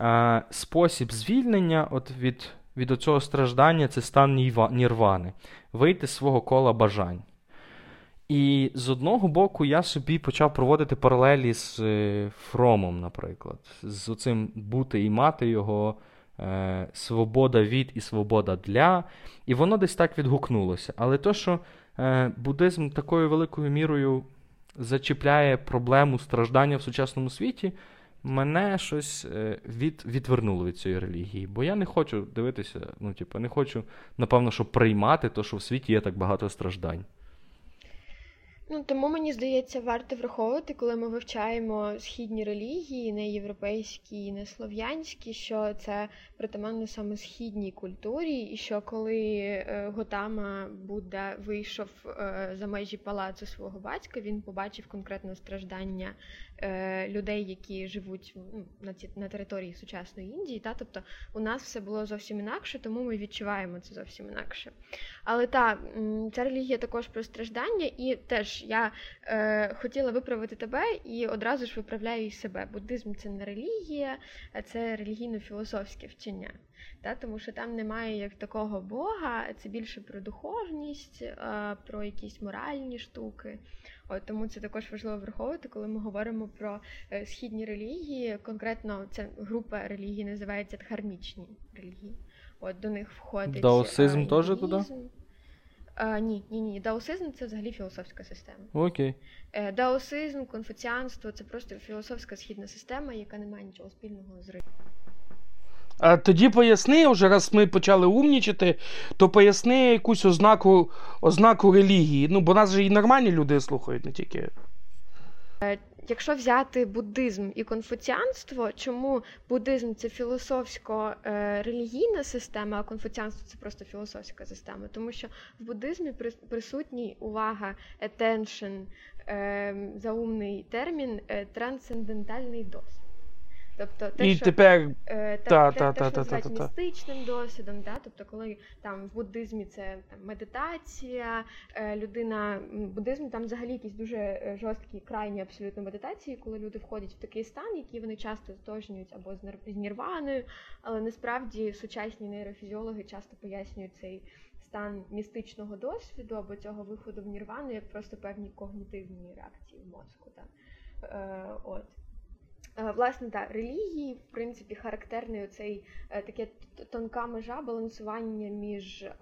C: е, спосіб звільнення от від, від оцього страждання це стан нірвани, вийти з свого кола бажань. І з одного боку я собі почав проводити паралелі з е, Фромом, наприклад, з оцим бути і мати його, е, свобода від і свобода для. І воно десь так відгукнулося. Але то, що е, буддизм такою великою мірою зачіпляє проблему страждання в сучасному світі, мене щось е, від, відвернуло від цієї релігії. Бо я не хочу дивитися, ну, типу, не хочу, напевно, що приймати то, що в світі є так багато страждань.
B: Ну тому мені здається, варто враховувати, коли ми вивчаємо східні релігії, не європейські, не слов'янські, що це притаманно саме східній культурі, і що коли е, Готама Будда вийшов е, за межі палацу свого батька, він побачив конкретно страждання людей, які живуть ну, на ці на території сучасної Індії. Та тобто у нас все було зовсім інакше, тому ми відчуваємо це зовсім інакше. Але так, ця релігія також про страждання, і теж я е, хотіла виправити тебе і одразу ж виправляю і себе. Буддизм це не релігія, а це релігійно-філософське вчення. Та? Тому що там немає як такого Бога, це більше про духовність, е, про якісь моральні штуки. От, Тому це також важливо враховувати, коли ми говоримо про е, східні релігії. Конкретно ця група релігій називається дхармічні релігії. От До них входить
C: Даосизм
B: е,
C: теж туди?
B: А, ні, ні, ні. Даосизм це взагалі філософська система.
C: Окей.
B: Е, Даосизм, конфуціанство це просто філософська східна система, яка не має нічого спільного з релігією.
A: А тоді поясни, вже раз ми почали умнічати, то поясни якусь ознаку ознаку релігії. Ну, бо нас же і нормальні люди слухають, не тільки.
B: Якщо взяти буддизм і конфуціанство, чому буддизм це філософсько-релігійна система, а конфуціанство це просто філософська система? Тому що в буддизмі присутній увага, attention, ем, заумний термін, е, трансцендентальний досвід. Тобто те,
A: і
B: що,
A: тепер
B: е, та, те,
A: та,
B: те,
A: та,
B: що
A: та,
B: називають
A: та, та.
B: містичним досвідом, да? тобто, коли там в буддизмі це там, медитація, е, людина буддизм там взагалі якісь дуже е, жорсткі, крайні абсолютно медитації, коли люди входять в такий стан, який вони часто зтожнюють або з нірваною, але насправді сучасні нейрофізіологи часто пояснюють цей стан містичного досвіду або цього виходу в нірвану як просто певні когнітивні реакції в мозку. Так? Е, от. Е, Власне, так, релігії, в принципі, характерний оцей е, таке тонка межа балансування між е,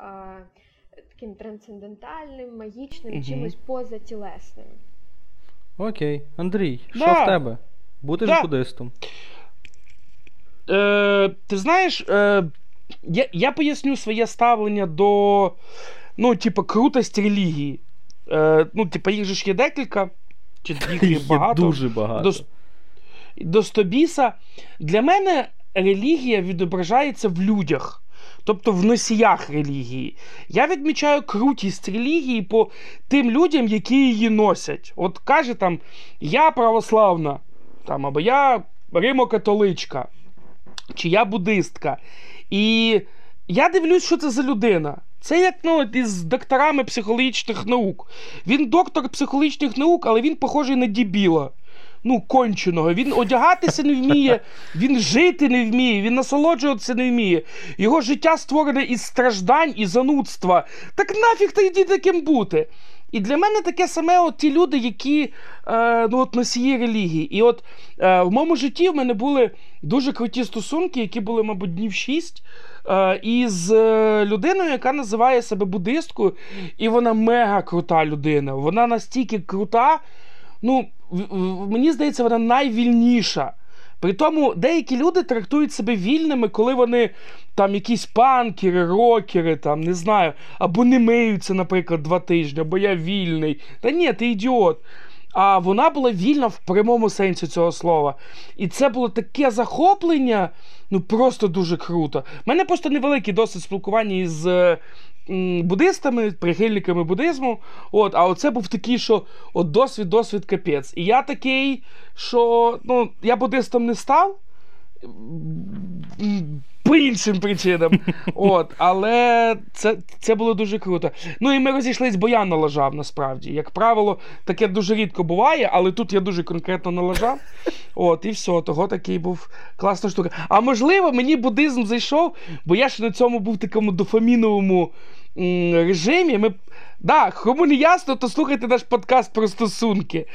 B: таким трансцендентальним, магічним,
A: Мгм.
B: чимось позатілесним.
C: Окей. Андрій, що
A: Да.
C: в тебе? Будеш
A: Да.
C: буддистом?
A: Е, ти знаєш, е, я, я поясню своє ставлення до ну, типу, крутості релігії. Е, ну, типу, їх же ж є декілька, чи їх є багато.
C: є дуже багато.
A: До, до Стобіса. Для мене релігія відображається в людях, тобто в носіях релігії. Я відмічаю крутість релігії по тим людям, які її носять. От каже там, я православна, там, або я римо-католичка, чи я буддистка. І я дивлюсь, що це за людина. Це як ну, із докторами психологічних наук. Він доктор психологічних наук, але він похожий на дібіла. Ну, конченого. Він одягатися не вміє, він жити не вміє, він насолоджуватися не вміє. Його життя створене із страждань і занудства. Так нафіг тоді таким бути? І для мене таке саме от ті люди, які е, ну, от носії релігії. І от е, в моєму житті в мене були дуже круті стосунки, які були, мабуть, днів шість, е, із е, людиною, яка називає себе буддисткою, і вона мега крута людина. Вона настільки крута. Ну, мені здається, вона найвільніша. При тому деякі люди трактують себе вільними, коли вони там якісь панкери, рокери, там, не знаю, або не миються, наприклад, два тижні, або я вільний. Та ні, ти ідіот. А вона була вільна в прямому сенсі цього слова. І це було таке захоплення, ну просто дуже круто. У мене просто невеликий досвід спілкування із е, буддистами, прихильниками буддизму. От, а оце був такий, що от досвід, досвід капець. І я такий, що ну, я буддистом не став. По іншим причинам. От, але це, це було дуже круто. Ну і ми розійшлись, бо я налажав насправді. Як правило, таке дуже рідко буває, але тут я дуже конкретно налажав. От, і все, того такий був класна штука. А можливо, мені буддизм зайшов, бо я ж на цьому був такому дофаміновому режимі. Ми... Да, кому не ясно, то слухайте наш подкаст про стосунки.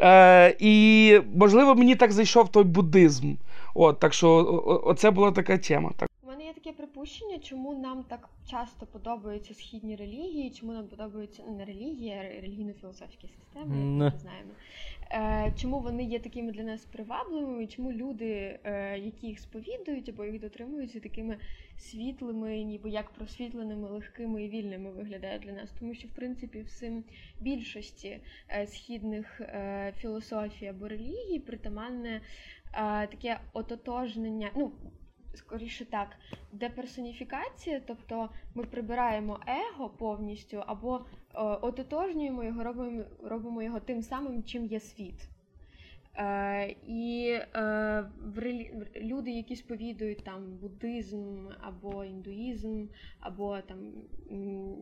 A: Е, і, можливо, мені так зайшов той буддизм. От, так що оце була така тема. Так.
B: У мене є таке припущення, чому нам так часто подобаються східні релігії, чому нам подобаються ну, не релігії, а релігійно-філософські системи, як
C: Не.
B: ми знаємо. Е, чому вони є такими для нас привабливими, чому люди, е, які їх сповідують або їх дотримуються, такими світлими, ніби як просвітленими, легкими і вільними виглядають для нас. Тому що, в принципі, в більшості е, східних е, філософій або релігій притаманне таке ототожнення. ну, Скоріше так, деперсоніфікація, тобто ми прибираємо его повністю або е, ототожнюємо його, робимо, робимо його тим самим, чим є світ. Е, і е, люди, які сповідують там буддизм або індуїзм, або там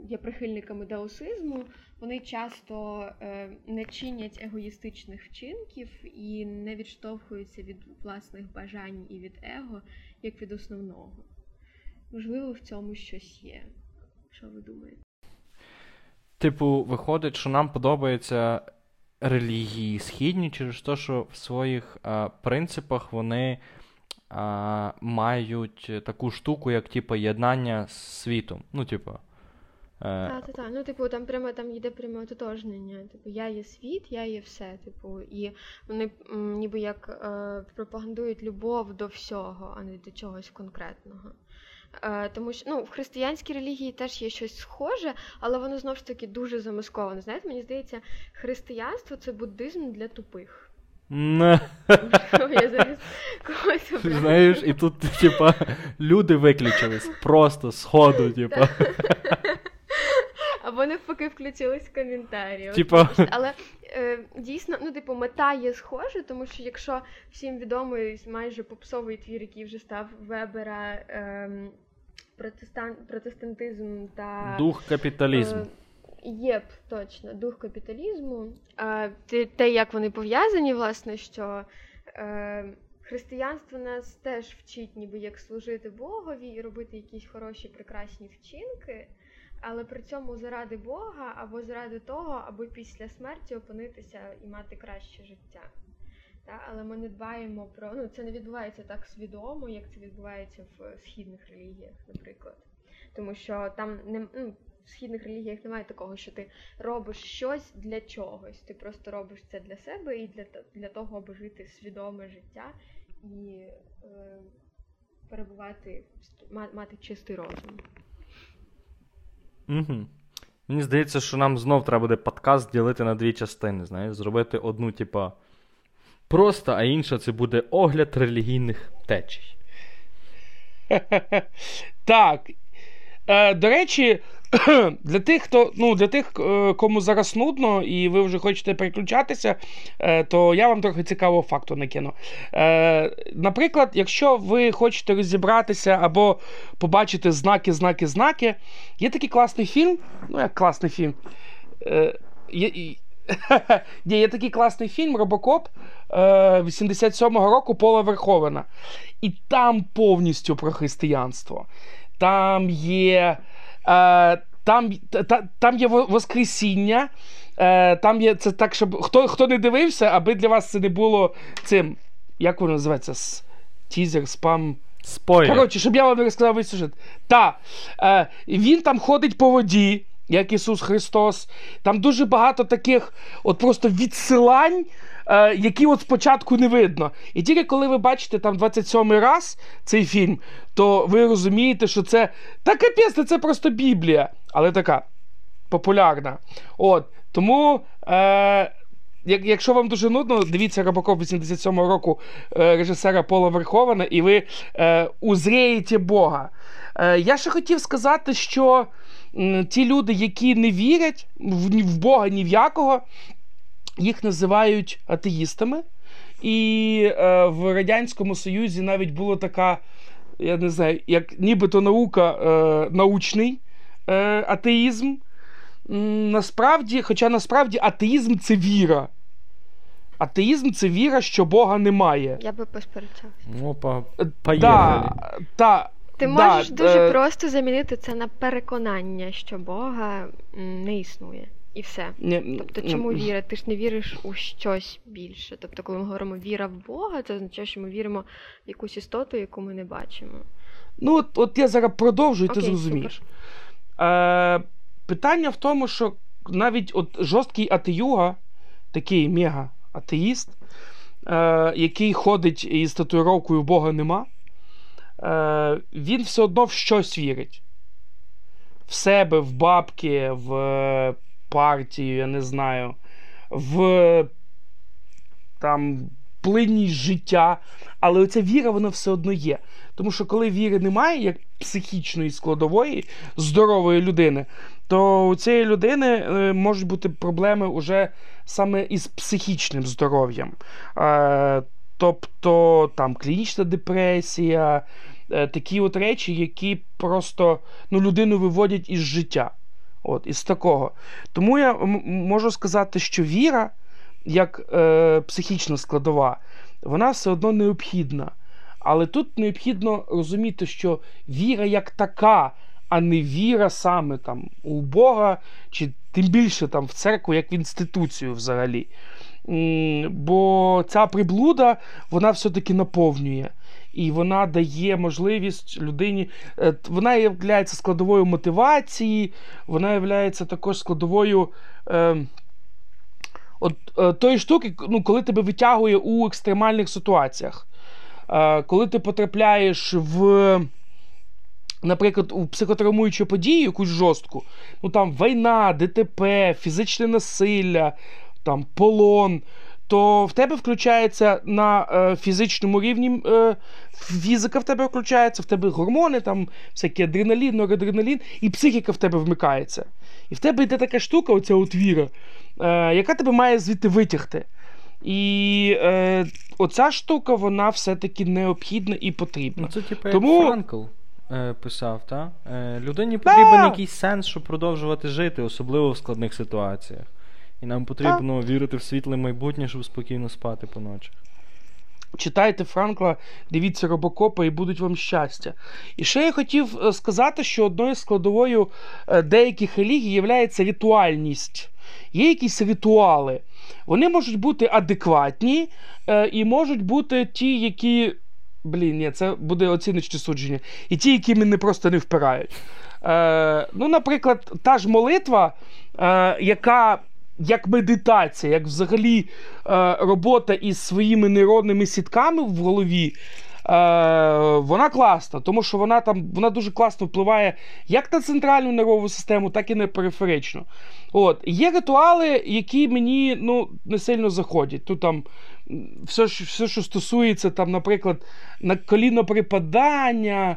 B: є прихильниками даосизму, вони часто е, не чинять егоїстичних вчинків і не відштовхуються від власних бажань і від его, як від основного. Можливо, в цьому щось є. Що ви думаєте?
C: Типу, виходить, що нам подобаються релігії східні через те, що в своїх а, принципах вони а, мають таку штуку, як типу, єднання з світом. Ну, типу,
B: Та, та, та. Ну, типу, там прямо там йде пряме ототожнення. Типу, я є світ, я є все. Типу, і вони ніби як е, пропагандують любов до всього, а не до чогось конкретного. Е, тому що ну, в християнській релігії теж є щось схоже, але воно знову ж таки дуже замасковане. Знаєте, мені здається, християнство це буддизм для тупих. Я зараз когось обрала.
C: Знаєш, і тут, типа, люди виключились просто з ходу, типа.
B: Або навпаки включились в коментарі.
C: Типа.
B: Але е, дійсно, ну, типу, мета є схожа, тому що якщо всім відомий майже попсовий твір, який вже став Вебера, ем, протестан, протестантизм та
C: Дух капіталізму.
B: Е, Єп, точно, дух капіталізму. А, те, те, як вони пов'язані, власне, що е, християнство нас теж вчить, ніби як служити Богові і робити якісь хороші, прекрасні вчинки, але при цьому заради Бога або заради того, аби після смерті опинитися і мати краще життя. Та, але ми не дбаємо про ну це не відбувається так свідомо, як це відбувається в східних релігіях, наприклад. Тому що там не ну, в східних релігіях немає такого, що ти робиш щось для чогось. Ти просто робиш це для себе і для, для того, аби жити свідоме життя і е, перебувати, мати чистий розум.
C: Угу. Мені здається, що нам знов треба буде подкаст ділити на дві частини, знаєш, зробити одну, типа, просто, а інша це буде огляд релігійних течій.
A: Так. Е, до речі, для тих, хто, ну, для тих, е, кому зараз нудно, і ви вже хочете переключатися, е, то я вам трохи цікавого факту накину. Е, наприклад, якщо ви хочете розібратися або побачити знаки, знаки, знаки, є такий класний фільм. Ну, як класний фільм. Е, є, Ні, є такий класний фільм Робокоп е, 87-го року Пола Верховена. І там повністю про християнство. Там є. Е, там, та, там є Воскресіння. Е, там є це так, щоб хто, хто не дивився, аби для вас це не було цим. Як воно називається? Тізер, спам.
C: Спойлер.
A: Коротше, щоб я вам не розказав весь сюжет. Та, е, він там ходить по воді, як Ісус Христос. Там дуже багато таких от просто відсилань, е, які от спочатку не видно. І тільки коли ви бачите там 27-й раз цей фільм, то ви розумієте, що це та капець, це просто Біблія, але така популярна. От, тому. Е, якщо вам дуже нудно, дивіться Робокоп 87-го року е, режисера Пола Верховена, і ви е, узрієте Бога. Е, я ще хотів сказати, що ті люди, які не вірять в, ні в Бога ні в якого, їх називають атеїстами. І е, в Радянському Союзі навіть була така, я не знаю, як нібито наука, е, научний е, атеїзм. Насправді, хоча насправді атеїзм це віра. Атеїзм це віра, що Бога немає.
B: Я би посперечався.
C: Опа.
A: Е,
C: Поїхали.
A: Да, та,
B: Ти
A: да,
B: можеш дуже
A: е,
B: просто замінити це на переконання, що Бога не існує. І все.
A: ні,
B: Тобто, чому віра? Ти ж не віриш у щось більше. Тобто, коли ми говоримо віра в Бога, це означає, що ми віримо в якусь істоту, яку ми не бачимо.
A: Ну, от, от я зараз продовжу, і ти зрозумієш. Е, питання в тому, що навіть от жорсткий атеюга, такий мега атеїст, е, який ходить із татуїровкою Бога нема, він все одно в щось вірить. В себе, в бабки, в е, партію, я не знаю, в там плинність життя. Але оця віра, вона все одно є. Тому що коли віри немає, як психічної складової, здорової людини, то у цієї людини е, можуть бути проблеми уже саме із психічним здоров'ям. Тобто там клінічна депресія, е, такі от речі, які просто ну, людину виводять із життя. От, із такого. Тому я можу сказати, що віра, як е, психічна складова, вона все одно необхідна. Але тут необхідно розуміти, що віра як така, а не віра саме там у Бога, чи тим більше там в церкву, як в інституцію взагалі. Бо ця приблуда, вона все-таки наповнює. і вона дає можливість людині. е, Вона є складовою мотивації, вона є також складовою. Е, От е, тої штуки, ну, коли тебе витягує у екстремальних ситуаціях, е, коли ти потрапляєш в, наприклад, у психотравмуючу подію, якусь жорстку, ну там війна, ДТП, фізичне насилля, там полон, то в тебе включається на е, фізичному рівні е, фізика в тебе включається, в тебе гормони, там всякі адреналін, норадреналін, і психіка в тебе вмикається. І в тебе йде така штука, оця от віра, е, яка тебе має звідти витягти. І е, оця штука, вона все-таки необхідна і потрібна.
C: Ну, це типу
A: Тому-
C: як Франкл е, писав, та? Е, людині потрібен
A: Да.
C: якийсь сенс, щоб продовжувати жити, особливо в складних ситуаціях. І нам потрібно вірити в світле майбутнє, щоб спокійно спати по ночах.
A: Читайте Франкла, дивіться робокопа і будуть вам щастя. І ще я хотів е, сказати, що одною складовою е, деяких релігій є ритуальність. Є якісь ритуали. Вони можуть бути адекватні е, і можуть бути ті, які. Блін, ні, це буде оціночне судження. І ті, які мене просто не впирають. Е, ну, наприклад, та ж молитва, е, яка як медитація, як взагалі е, робота із своїми нейронними сітками в голові. Е, вона класна, тому що вона там вона дуже класно впливає як на центральну нервову систему, так і на периферичну. От. Є ритуали, які мені ну, не сильно заходять. Тут там все, все, що стосується, там, наприклад, на коліно припадання.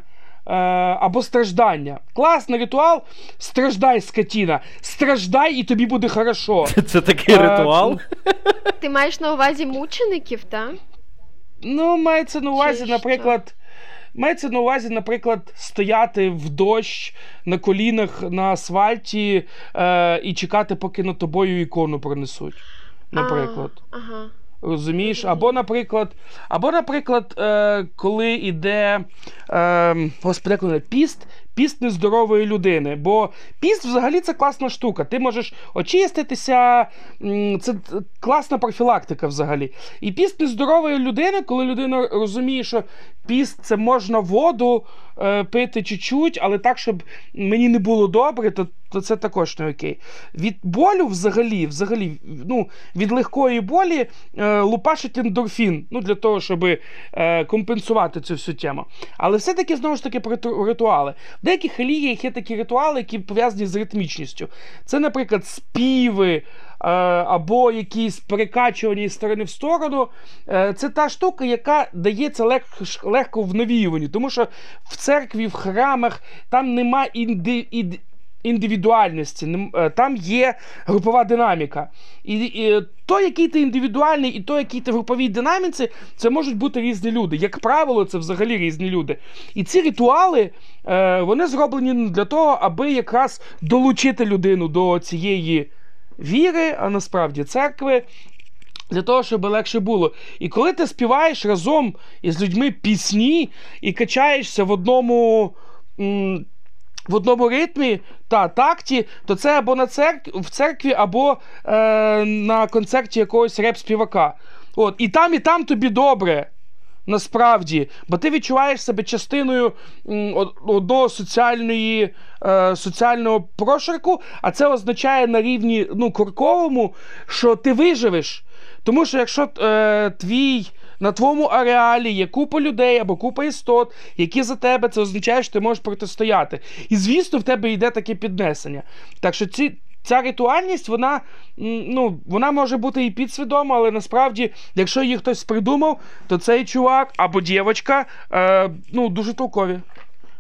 A: Або страждання. Класний ритуал. Страждай, скотіна. Страждай, і тобі буде хорошо.
C: Це такий
A: Е,
C: ритуал.
B: Ти маєш на увазі мучеників, так?
A: Ну, мається на увазі,
B: Чи що?
A: наприклад. Мається на увазі, наприклад, стояти в дощ на колінах на асфальті е, і чекати, поки над тобою ікону пронесуть. Наприклад.
B: А, ага.
A: Розумієш? Або, наприклад, або, наприклад, е, коли йде е, як піст, піст нездорової людини. Бо піст взагалі це класна штука. Ти можеш очиститися, це класна профілактика взагалі. І піст нездорової людини, коли людина розуміє, що піст це можна воду е, пити чуть-чуть, але так, щоб мені не було добре, то, то це також не окей. Від болю взагалі, взагалі, ну, від легкої болі е, лупашить ендорфін, ну, для того, щоб е, компенсувати цю всю тему. Але все-таки, знову ж таки, про ритуали. Деяких релігіях є такі ритуали, які пов'язані з ритмічністю. Це, наприклад, співи. е, Або якісь перекачування із сторони в сторону, Е, це та штука, яка дається лег- легко в навіюванні, тому що в церкві, в храмах там нема інди, індивідуальності, е, там є групова динаміка. І, і то, який ти індивідуальний, і то, який ти в груповій динаміці, це можуть бути різні люди. Як правило, це взагалі різні люди. І ці ритуали е, вони зроблені для того, аби якраз долучити людину до цієї віри, а насправді церкви. Для того, щоб легше було. І коли ти співаєш разом із людьми пісні і качаєшся в одному. В одному ритмі та такті, то це або на церк... в церкві, або е, на концерті якогось реп-співака. От, і там, і там тобі добре. Насправді, бо ти відчуваєш себе частиною одного соціальної, е, соціального прошарку, а це означає на рівні ну, курковому, що ти виживеш. Тому що якщо е, твій на твоєму ареалі є купа людей або купа істот, які за тебе, це означає, що ти можеш протистояти. І звісно, в тебе йде таке піднесення. Так що ці. Ця ритуальність, вона, ну, вона може бути і підсвідома, але насправді, якщо її хтось придумав, то цей чувак або дівчинка е, ну, дуже толкові.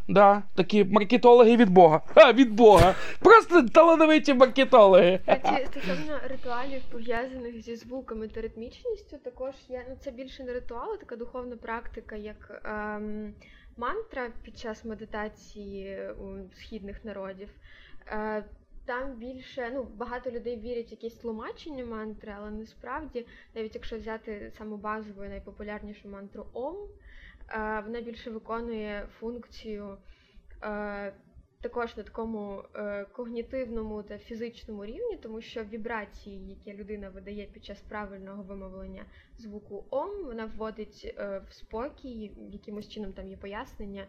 A: Да, такі маркетологи від Бога. А, від Бога. Просто талановиті маркетологи.
B: Кстати, стосовно ритуалів, пов'язаних зі звуками та ритмічністю, також є ну це більше не ритуал, а така духовна практика, як ем, мантра під час медитації у східних народів. Е, там більше ну багато людей вірять в якісь тлумачення мантри, але насправді, навіть якщо взяти саму базову найпопулярнішу мантру Ом, вона більше виконує функцію. Е, також на такому е, когнітивному та фізичному рівні, тому що вібрації, які людина видає під час правильного вимовлення звуку ом, вона вводить е, в спокій, якимось чином там є пояснення,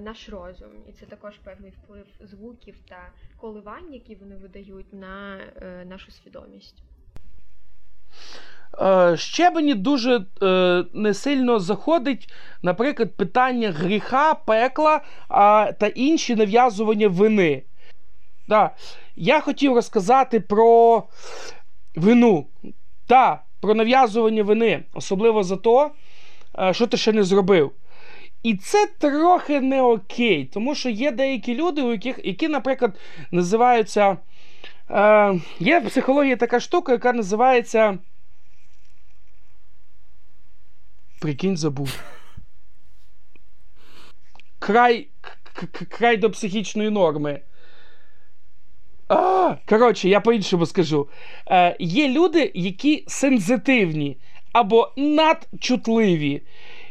B: наш розум. І це також певний вплив звуків та коливань, які вони видають на нашу свідомість.
A: Е, ще мені дуже е, не сильно заходить, наприклад, питання гріха, пекла а, та інші нав'язування вини. Да. Я хотів розказати про вину. Так, про нав'язування вини, особливо за те, що ти ще не зробив. І це трохи не окей, тому що є деякі люди, у яких, які, наприклад, називаються. Е, Є в психології така штука, яка називається. Прикинь, забув. Край край до психічної норми. А, Коротше, я по-іншому скажу. Е, Є люди, які сензитивні або надчутливі.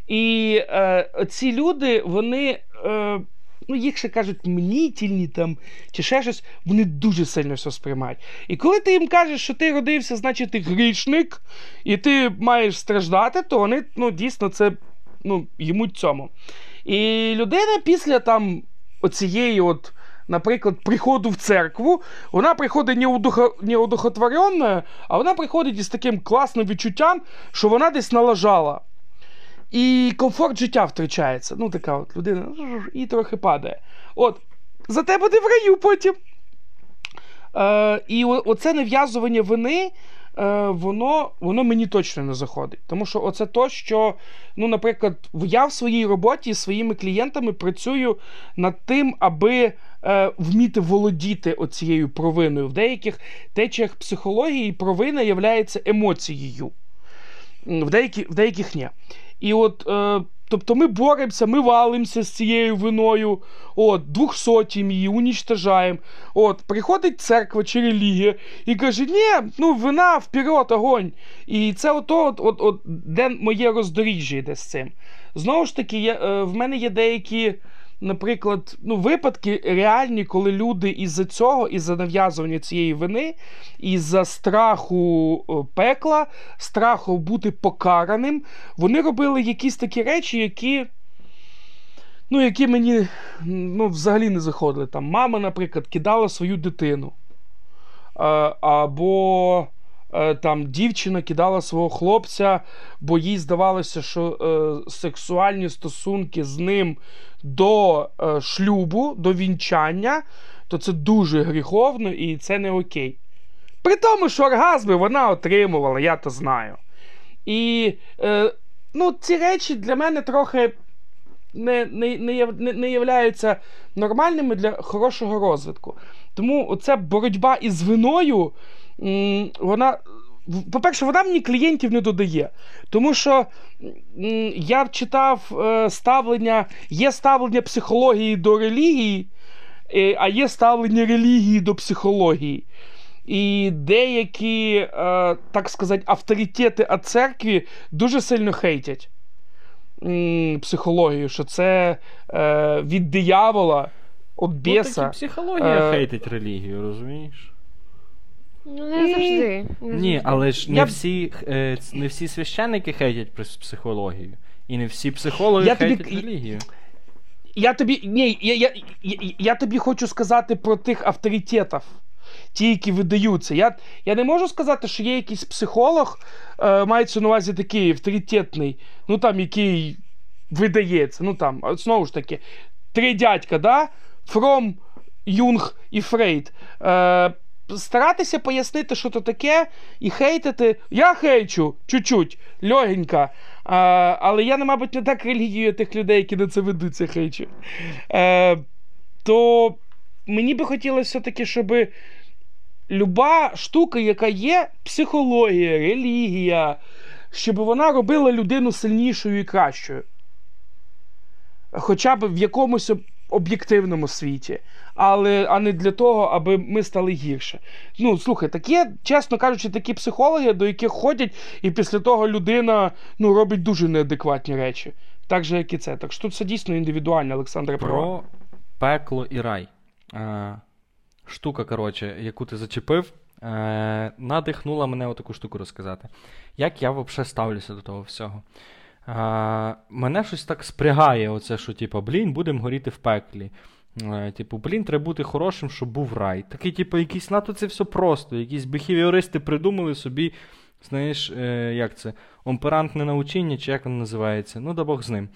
A: І е, ці люди, вони, е, ну, їх ще кажуть, мнітільні там, чи ще щось, вони дуже сильно все сприймають. І коли ти їм кажеш, що ти родився, значить ти грішник, і ти маєш страждати, то вони ну, дійсно це ну, ймуть цьому. І людина після там оцієї от. Наприклад, приходу в церкву, вона приходить не удохотворенна, а вона приходить із таким класним відчуттям, що вона десь налажала. І комфорт життя втрачається. Ну, така от людина і трохи падає. От, зате буде в раю потім. Е, І оце нав'язування вини, е, воно воно мені точно не заходить. Тому що оце то, що, ну, наприклад, я в своїй роботі зі своїми клієнтами працюю над тим, аби е, вміти володіти оцією провиною. В деяких течіях психології провина є емоцією. В деяких, в деяких ні. І от, е, тобто ми боремося, ми валимося з цією виною, от, двохсотім її унічтожаємо. От, Приходить церква чи релігія і каже, ні, ну вина вперед, огонь. І це ото, от, от, от, де моє роздоріжжя йде з цим. Знову ж таки, я, е, в мене є деякі наприклад, ну, випадки реальні, коли люди із-за цього, із-за нав'язування цієї вини, із-за страху пекла, страху бути покараним, вони робили якісь такі речі, які. Ну, які мені ну, взагалі не заходили. Там Мама, наприклад, кидала свою дитину. Або Е, там дівчина кидала свого хлопця, бо їй здавалося, що е, сексуальні стосунки з ним до е, шлюбу, до вінчання, то це дуже гріховно і це не окей. При тому, що оргазми вона отримувала, я то знаю. І е, ну, ці речі для мене трохи не не, не, не являються нормальними для хорошого розвитку. Тому оця боротьба із виною вона. По-перше, вона мені клієнтів не додає. Тому що я читав е, ставлення, є ставлення психології до релігії, е, а є ставлення релігії до психології. І деякі, е, так сказати, авторитети від церкві дуже сильно хейтять психологію, що це від диявола, від біса. Ну,
C: психологія хейтить релігію, розумієш?
B: Ну, не завжди. Не
C: Ні,
B: завжди.
C: але ж не Я... всі е, не всі священники хейтять психологію. І не всі психологи я хейтять тобі... релігію.
A: Я тобі ні, я, я, я, я тобі хочу сказати про тих авторитетів, ті, які видаються. Я я не можу сказати, що є якийсь психолог, е, мається на увазі такий авторитетний, ну там, який видається. Ну там, знову ж таки, три дядька, да? Фром, Юнг і Фрейд. Е, старатися пояснити, що то таке, і хейтити. Я хейчу чуть-чуть, льогенька. А, Але я, мабуть, не так релігію тих людей, які на це ведуться, хейчу. А, То мені би хотілося все-таки, щоб люба штука, яка є, психологія, релігія, щоб вона робила людину сильнішою і кращою. Хоча б в якомусь об'єктивному світі, але а не для того, аби ми стали гірше. Ну, слухай, так є, чесно кажучи, такі психологи, до яких ходять, і після того людина ну, робить дуже неадекватні речі. Так же, як і це. Так що тут все дійсно індивідуально, Олександре
C: Про пекло і рай. Е, штука, коротше, яку ти зачепив, е, надихнула мене отаку штуку розказати. Як я взагалі ставлюся до того всього? Мене щось так спрягає, оце, що, типу, блін, будемо горіти в пеклі. Е, Типу, блін, треба бути хорошим, щоб був рай. Такий, типу, якийсь НАТО це все просто. Якісь бихевіористи придумали собі, знаєш, е, як це, омперантне научення, чи як воно називається. Ну, да Бог з ним.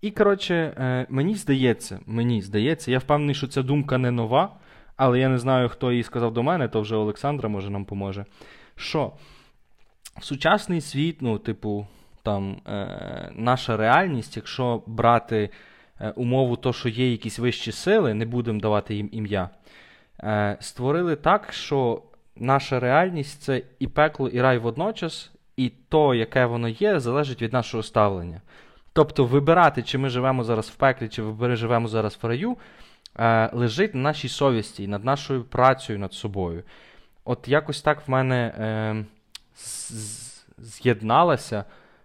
C: І, коротше, е, мені здається, мені здається, я впевнений, що ця думка не нова, але я не знаю, хто її сказав до мене, то вже Олександра може нам поможе. Що сучасний світ, ну, типу, там, е, наша реальність, якщо брати е, умову, то, що є якісь вищі сили, не будемо давати їм ім'я, е, створили так, що наша реальність це і пекло, і рай водночас, і то, яке воно є, залежить від нашого ставлення. Тобто вибирати, чи ми живемо зараз в пеклі, чи ми живемо зараз в раю, е, лежить на нашій совісті, над нашою працею над собою. От якось так в мене е, з'єдналися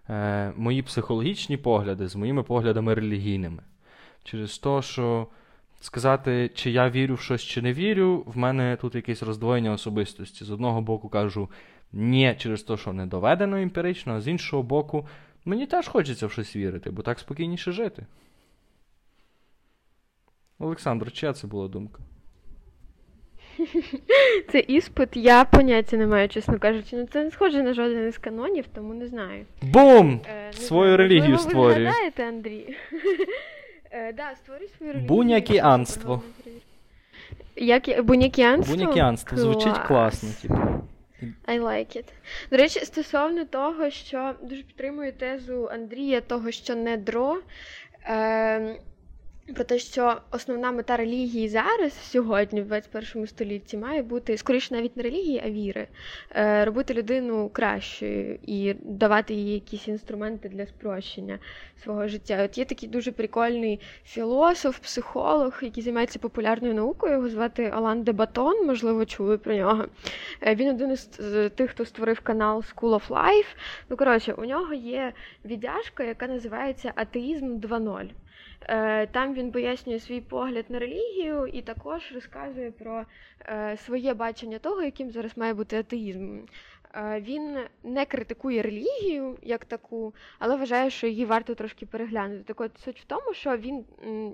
C: е, мої психологічні погляди з моїми поглядами релігійними. Через те, що сказати, чи я вірю в щось, чи не вірю, в мене тут якесь роздвоєння особистості. З одного боку кажу ні, через те, що не доведено емпірично, а з іншого боку, мені теж хочеться в щось вірити, бо так спокійніше жити. Олександр, чия це була думка?
B: Це іспит, я поняття не маю, чесно кажучи. Ну це не схоже на жоден із канонів, тому не знаю.
C: Бум!
B: Е, не
C: Свою
B: знаю.
C: релігію створює.
B: Ви згадаєте, Андрій? Е, да, створюй свою релігію.
C: Бунякіанство.
B: Як Бунякіанство?
C: Бунякіанство звучить
B: Клас.
C: класно, типу.
B: I like it. До речі, стосовно того, що дуже підтримую тезу Андрія, того, що не дро. Е, про те, що основна мета релігії зараз, сьогодні, в 21 столітті, має бути скоріше навіть не релігії, а віри, е, робити людину кращою і давати їй якісь інструменти для спрощення свого життя. От є такий дуже прикольний філософ, психолог, який займається популярною наукою. Його звати Алан де Батон, можливо, чули про нього. Е, Він один із тих, хто створив канал School of Life. Ну, коротше, у нього є віддяжка, яка називається Атеїзм 2.0. Е, Там він пояснює свій погляд на релігію і також розказує про е, своє бачення того, яким зараз має бути атеїзм. Е, Він не критикує релігію як таку, але вважає, що її варто трошки переглянути. Так от суть в тому, що він,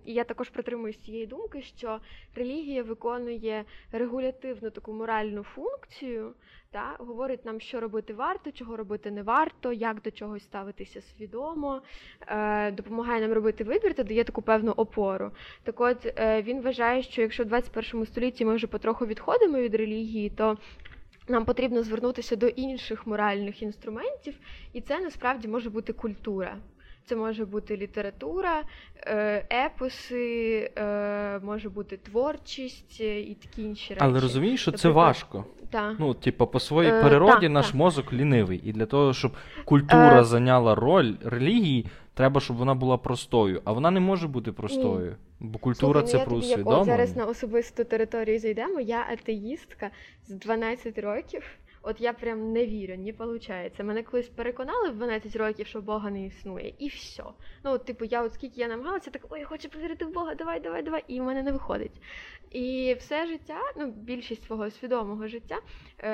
B: і я також притримуюсь цієї думки, що релігія виконує регулятивну таку моральну функцію, та говорить нам, що робити варто, чого робити не варто, як до чогось ставитися свідомо, е, допомагає нам робити вибір та дає таку певну опору. Так от е, він вважає, що якщо в 21 столітті ми вже потроху відходимо від релігії, то нам потрібно звернутися до інших моральних інструментів, і це насправді може бути культура. Це може бути література, е, епоси, е, може бути творчість е, і такі інші речі.
C: Але розумієш, що це важко.
B: Та.
C: Ну, типу, по своїй
B: Е,
C: природі
B: так,
C: наш
B: так.
C: мозок лінивий. І для того, щоб культура
B: Е.
C: зайняла роль релігії, треба, щоб вона була простою. А вона не може бути простою. Бо культура
B: Слухай,
C: це
B: ну,
C: про
B: тобі як,
C: усвідомлення.
B: зараз на особисту територію зайдемо. Я атеїстка з 12 років. От я прям не вірю, не виходить. Мене колись переконали в 12 років, що Бога не існує, і все. Ну, от, типу, я от скільки я намагалася, так ой, я хочу повірити в Бога, давай, давай, давай, і в мене не виходить. І все життя, ну, більшість свого свідомого життя,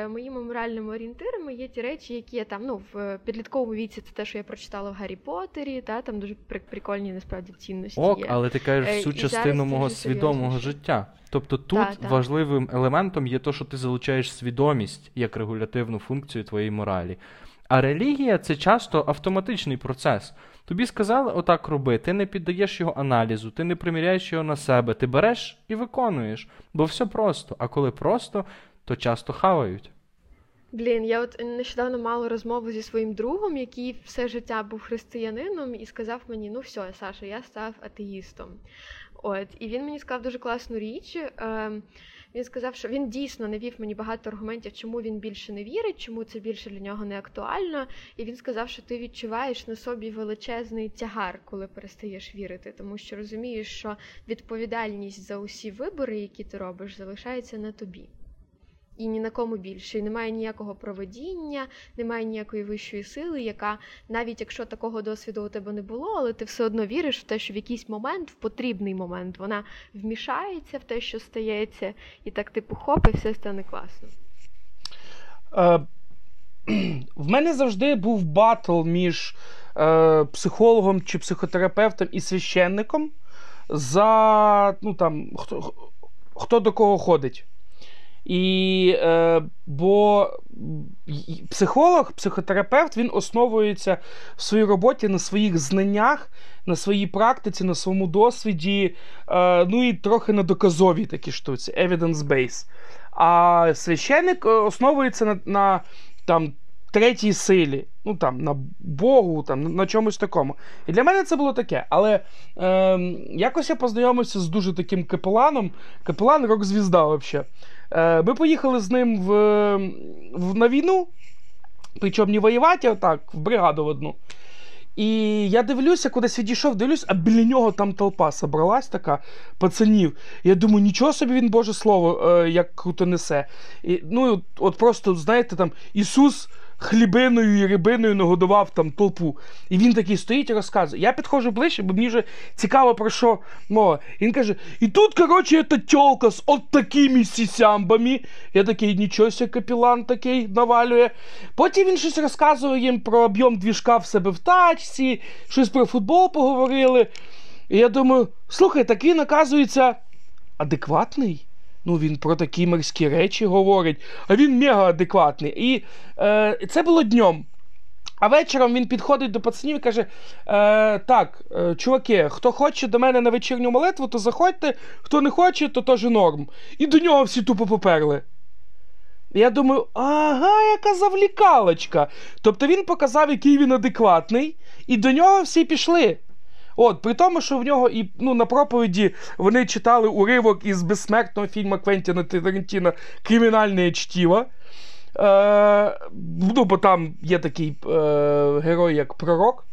B: моїми моральними орієнтирами є ті речі, які я там, ну, в підлітковому віці це те, що я прочитала в Гаррі Поттері, та там дуже прикольні насправді цінності
C: Ок,
B: є.
C: але ти кажеш
B: Е,
C: всю
B: і
C: частину мого свідомого життя. Тобто тут
B: Та, та.
C: важливим елементом є те, що ти залучаєш свідомість як регулятивну функцію твоєї моралі. А релігія це часто автоматичний процес. Тобі сказали отак роби, ти не піддаєш його аналізу, ти не приміряєш його на себе, ти береш і виконуєш. Бо все просто. А коли просто, то часто хавають.
B: Блін, я от нещодавно мала розмову зі своїм другом, який все життя був християнином, і сказав мені: ну все, Саша, я став атеїстом. От, і він мені сказав дуже класну річ. Е, він сказав, що він дійсно навів мені багато аргументів, чому він більше не вірить, чому це більше для нього не актуально. І він сказав, що ти відчуваєш на собі величезний тягар, коли перестаєш вірити, тому що розумієш, що відповідальність за усі вибори, які ти робиш, залишається на тобі. І ні на кому більше. І немає ніякого проведіння, немає ніякої вищої сили, яка навіть якщо такого досвіду у тебе не було, але ти все одно віриш в те, що в якийсь момент, в потрібний момент, вона вмішається в те, що стається, і так типу хоп, і все стане класно.
A: Е, в мене завжди був батл між е, психологом чи психотерапевтом і священником за ну там хто, хто до кого ходить. І, е, Бо психолог, психотерапевт він основується в своїй роботі на своїх знаннях, на своїй практиці, на своєму досвіді, е, ну і трохи на доказовій такі штуці, evidence-based. А священник е, основується на на там, третій силі, ну там, на Богу, там, на чомусь такому. І для мене це було таке. Але е, якось я познайомився з дуже таким капеланом. Капелан рок-звізда взагалі. Е, Ми поїхали з ним в, в, на війну, причому не воювати, а так, в бригаду в одну. І я дивлюся, кудись відійшов, дивлюсь, а біля нього там толпа собралась така пацанів. Я думаю, нічого собі він Боже Слово, е, як круто несе. І, Ну, от просто, знаєте, там Ісус хлібиною і рибиною нагодував там толпу. І він такий стоїть і розказує. Я підходжу ближче, бо мені вже цікаво про що мова. Він каже: І тут, коротше, ця тьолка з от такими сісямбами. Я такий, нічого себе, капілан такий навалює. Потім він щось розказує їм про об'єм двіжка в себе в тачці, щось про футбол поговорили. І я думаю, слухай, так він, оказується, адекватний. Ну, він про такі морські речі говорить, а він мега адекватний. І е, це було днем. А вечором він підходить до пацанів і каже: е, Так, е, чуваки, хто хоче до мене на вечірню молитву, то заходьте, хто не хоче, то теж норм. І до нього всі тупо поперли. Я думаю, ага, яка завлікалочка. Тобто він показав, який він адекватний, і до нього всі пішли. От, При тому, що в нього і ну, на проповіді вони читали уривок із безсмертного фільму Квентіна Тарантіна Кримінальне чтіво. Е, ну, Бо там є такий е, герой, як пророк.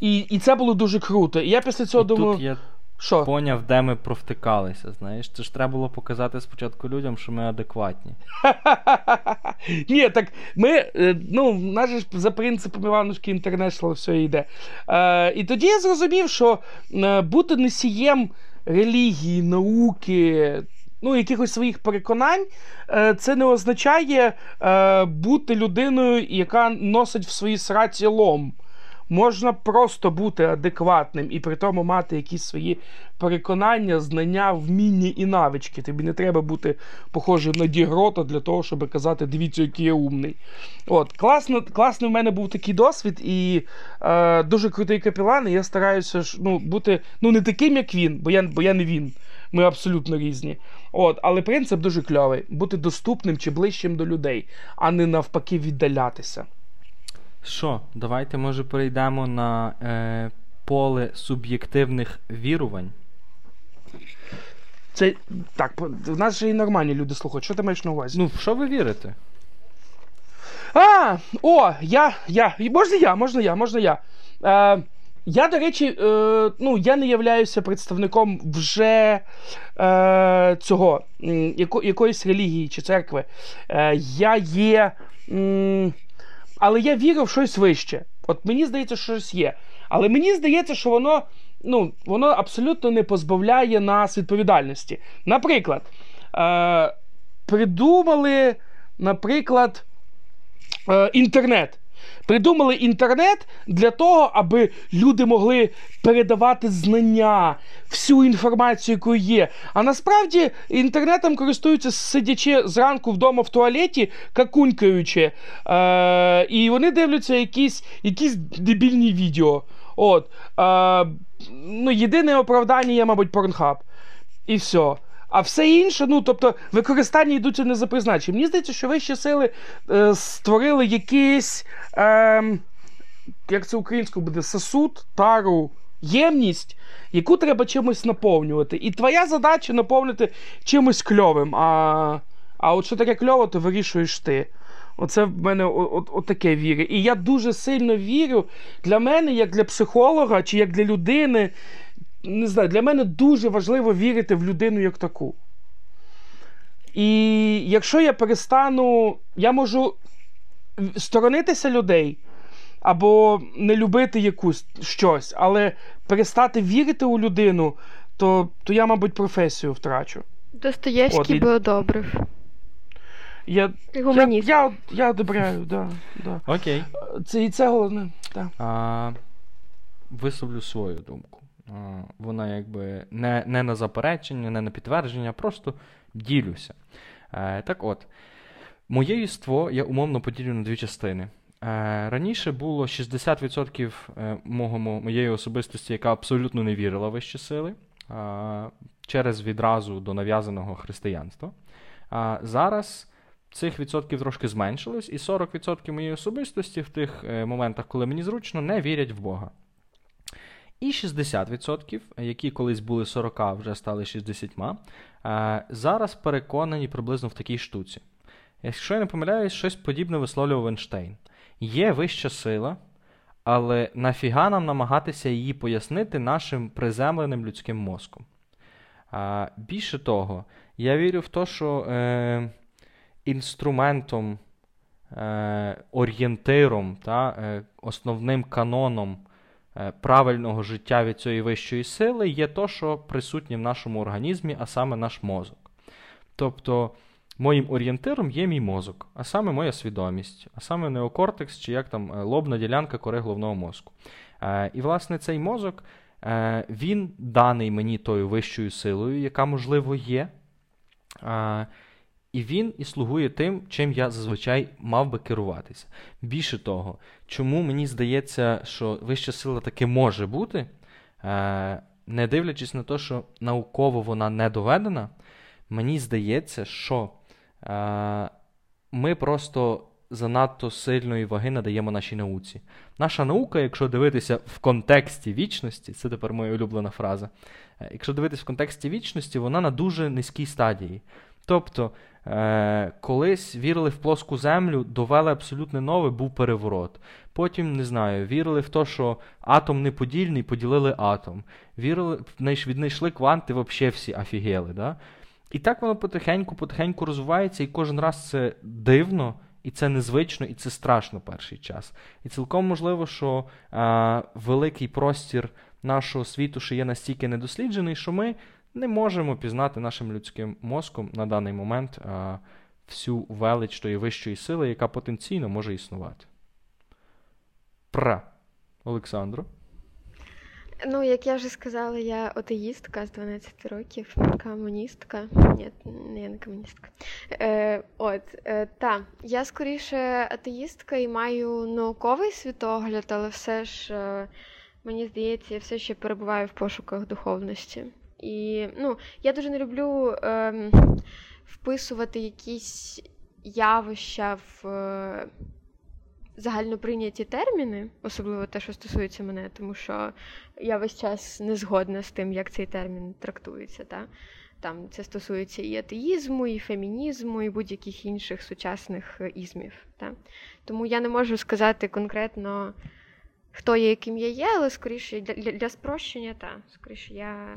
A: І і це було дуже круто. І я після цього
C: і
A: думаю.
C: Тут є
A: що?
C: Поняв, де ми провтикалися, знаєш. Це ж треба було показати спочатку людям, що ми адекватні.
A: Ні, так ми, е, ну, наш ж за принципом Іванушки International все йде. Е, І тоді я зрозумів, що е, бути носієм релігії, науки. Ну, якихось своїх переконань, е, це не означає бути людиною, яка носить в своїй сраці лом. Можна просто бути адекватним і при тому мати якісь свої переконання, знання, вміння і навички. Тобі не треба бути похожим на дігрота для того, щоб казати, дивіться, який я умний. От, класно, класний в мене був такий досвід, і е, дуже крутий капілан. і Я стараюся ну, бути ну, не таким, як він, бо я бо я не він. Ми абсолютно різні. От, Але принцип дуже кльовий: бути доступним чи ближчим до людей, а не навпаки віддалятися.
C: Що, давайте, може, перейдемо на е, поле суб'єктивних вірувань.
A: Це так, в нас же і нормальні люди слухають. Що ти маєш на увазі?
C: Ну, в що ви вірите?
A: А, о, я, я. Можна я, можна я, можна я. Е, Я, до речі, е, ну, я не являюся представником вже е, цього, яко, якоїсь релігії чи церкви. Е, Я є. М, але я вірю в щось вище. От мені здається, що щось є. Але мені здається, що воно ну, воно абсолютно не позбавляє нас відповідальності. Наприклад, е, придумали, наприклад, е, інтернет. Придумали інтернет для того, аби люди могли передавати знання, всю інформацію, яку є. А насправді інтернетом користуються сидячи зранку вдома в туалеті, какунькаючи. Е, І вони дивляться якісь якісь дебільні відео. От. Е, ну, Єдине оправдання є, мабуть, порнхаб. І все. А все інше, ну тобто, використання йдуться не за призначенням. Мені здається, що вищі сили е, створили якийсь, е, як це українською буде, сосуд, тару, ємність, яку треба чимось наповнювати. І твоя задача наповнити чимось кльовим. А а от що таке кльово, то вирішуєш ти. Оце в мене от, от, таке віри. І я дуже сильно вірю для мене, як для психолога, чи як для людини, не знаю, для мене дуже важливо вірити в людину як таку. І якщо я перестану, я можу сторонитися людей або не любити якусь щось, але перестати вірити у людину, то, то я, мабуть, професію втрачу.
B: Достоєвський би одобрив.
A: Я, я, я, я одобряю, да, да.
C: Окей.
A: Це і це головне. Да.
C: А, висловлю свою думку. Вона якби не, не на заперечення, не на підтвердження, просто ділюся. Е, так от, моє єство я умовно поділю на дві частини. Е, раніше було 60% е, мого, моєї особистості, яка абсолютно не вірила в вищі сили, через відразу до нав'язаного християнства. А зараз цих відсотків трошки зменшилось, і 40% моєї особистості в тих моментах, коли мені зручно, не вірять в Бога. І 60%, які колись були 40, вже стали 60, е, зараз переконані приблизно в такій штуці. Якщо я не помиляюсь, щось подібне висловлював Ейнштейн. Є вища сила, але нафіга нам намагатися її пояснити нашим приземленим людським мозком. А, більше того, я вірю в те, що е, інструментом, е, орієнтиром, та, е, основним каноном е, правильного життя від цієї вищої сили є то, що присутнє в нашому організмі, а саме наш мозок. Тобто, моїм орієнтиром є мій мозок, а саме моя свідомість, а саме неокортекс, чи як там е, лобна ділянка кори головного мозку. Е, і, власне, цей мозок. Е, Він даний мені тою вищою силою, яка, можливо, є. І він і слугує тим, чим я зазвичай мав би керуватися. Більше того, чому мені здається, що вища сила таки може бути, е, не дивлячись на те, що науково вона не доведена, мені здається, що е, ми просто занадто сильної ваги надаємо нашій науці. Наша наука, якщо дивитися в контексті вічності, це тепер моя улюблена фраза. е, Якщо дивитися в контексті вічності, вона на дуже низькій стадії. Тобто, е, колись вірили в плоску землю, довели абсолютно нове, був переворот. Потім, не знаю, вірили в те, що атом неподільний, поділили атом. Вірили, віднайшли кванти, взагалі всі офігели. Да? І так воно потихеньку, потихеньку розвивається, і кожен раз це дивно, і це незвично, і це страшно перший час. І цілком можливо, що е, великий простір нашого світу ще є настільки недосліджений, що ми не можемо пізнати нашим людським мозком на даний момент е, всю велич тої вищої сили, яка потенційно може існувати. Пра. Олександро.
B: Ну, як я вже сказала, я атеїстка з 12 років, комуністка. Ні, я не комуністка. Е, от, е, та, я скоріше атеїстка і маю науковий світогляд, але все ж е, мені здається, я все ще перебуваю в пошуках духовності. І ну, я дуже не люблю ем, вписувати якісь явища в. Е, Загальноприйняті терміни, особливо те, що стосується мене, тому що я весь час не згодна з тим, як цей термін трактується. Та? Там це стосується і атеїзму, і фемінізму, і будь-яких інших сучасних е, ізмів. Та? Тому я не можу сказати конкретно, хто є, яким я є, але скоріше для, для, для спрощення, та, скоріше я.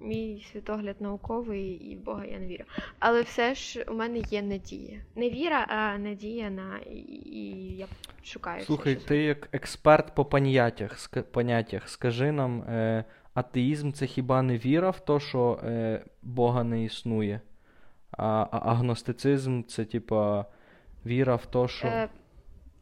B: Мій світогляд науковий і в Бога я не вірю. Але все ж у мене є надія. Не віра, а надія на і, я шукаю.
C: Слухай, ти як експерт по поняттях, ска- поняттях скажи нам, е, атеїзм це хіба не віра в те, що е, Бога не існує? А, а агностицизм це типа віра в те, що.
B: Е,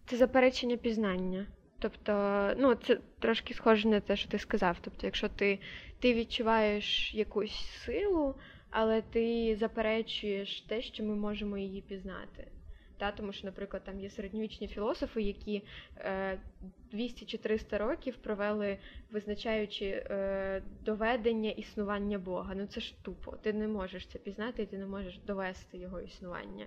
B: Це заперечення пізнання. Тобто, ну, це трошки схоже на те, що ти сказав. Тобто, якщо ти, ти відчуваєш якусь силу, але ти заперечуєш те, що ми можемо її пізнати. Та, тому що, наприклад, там є середньовічні філософи, які е, 200 чи 300 років провели, визначаючи е, доведення існування Бога. Ну це ж тупо. Ти не можеш це пізнати, ти не можеш довести його існування.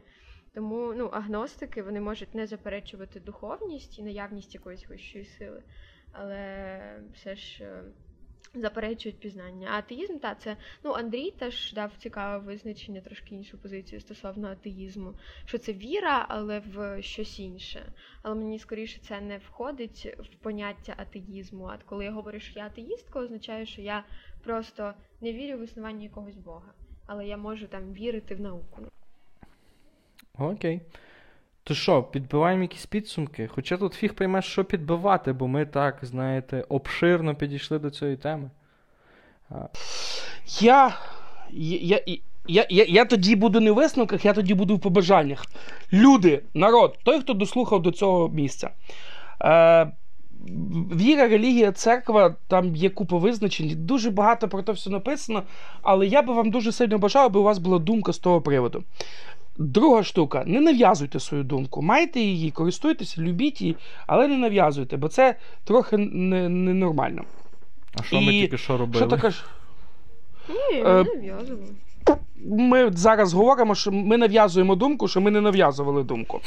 B: Тому ну, агностики вони можуть не заперечувати духовність і наявність якоїсь вищої сили, але все ж е, заперечують пізнання. А атеїзм, та це ну Андрій теж дав цікаве визначення, трошки іншу позицію стосовно атеїзму, що це віра, але в щось інше. Але мені скоріше це не входить в поняття атеїзму. А коли я говорю, що я атеїстка, означає, що я просто не вірю в існування якогось Бога. але я можу там вірити в науку.
C: Окей. То що, підбиваємо якісь підсумки? Хоча тут фіг приймеш, що підбивати, бо ми так, знаєте, обширно підійшли до цієї теми.
A: Я. Я, я, я, я, я тоді буду не в висновках, я тоді буду в побажаннях. Люди, народ, той, хто дослухав до цього місця. Е, Віра, релігія, церква, там є купа визначень, дуже багато про це все написано, але я би вам дуже сильно бажав, аби у вас була думка з того приводу. Друга штука, не нав'язуйте свою думку. Майте її, користуйтеся, любіть її, але не нав'язуйте, бо це трохи ненормально.
C: А що І... ми тільки що робили?
A: Що таке? кажеш?
B: Ні, не нав'язували
A: ми зараз говоримо, що ми нав'язуємо думку, що ми не нав'язували думку.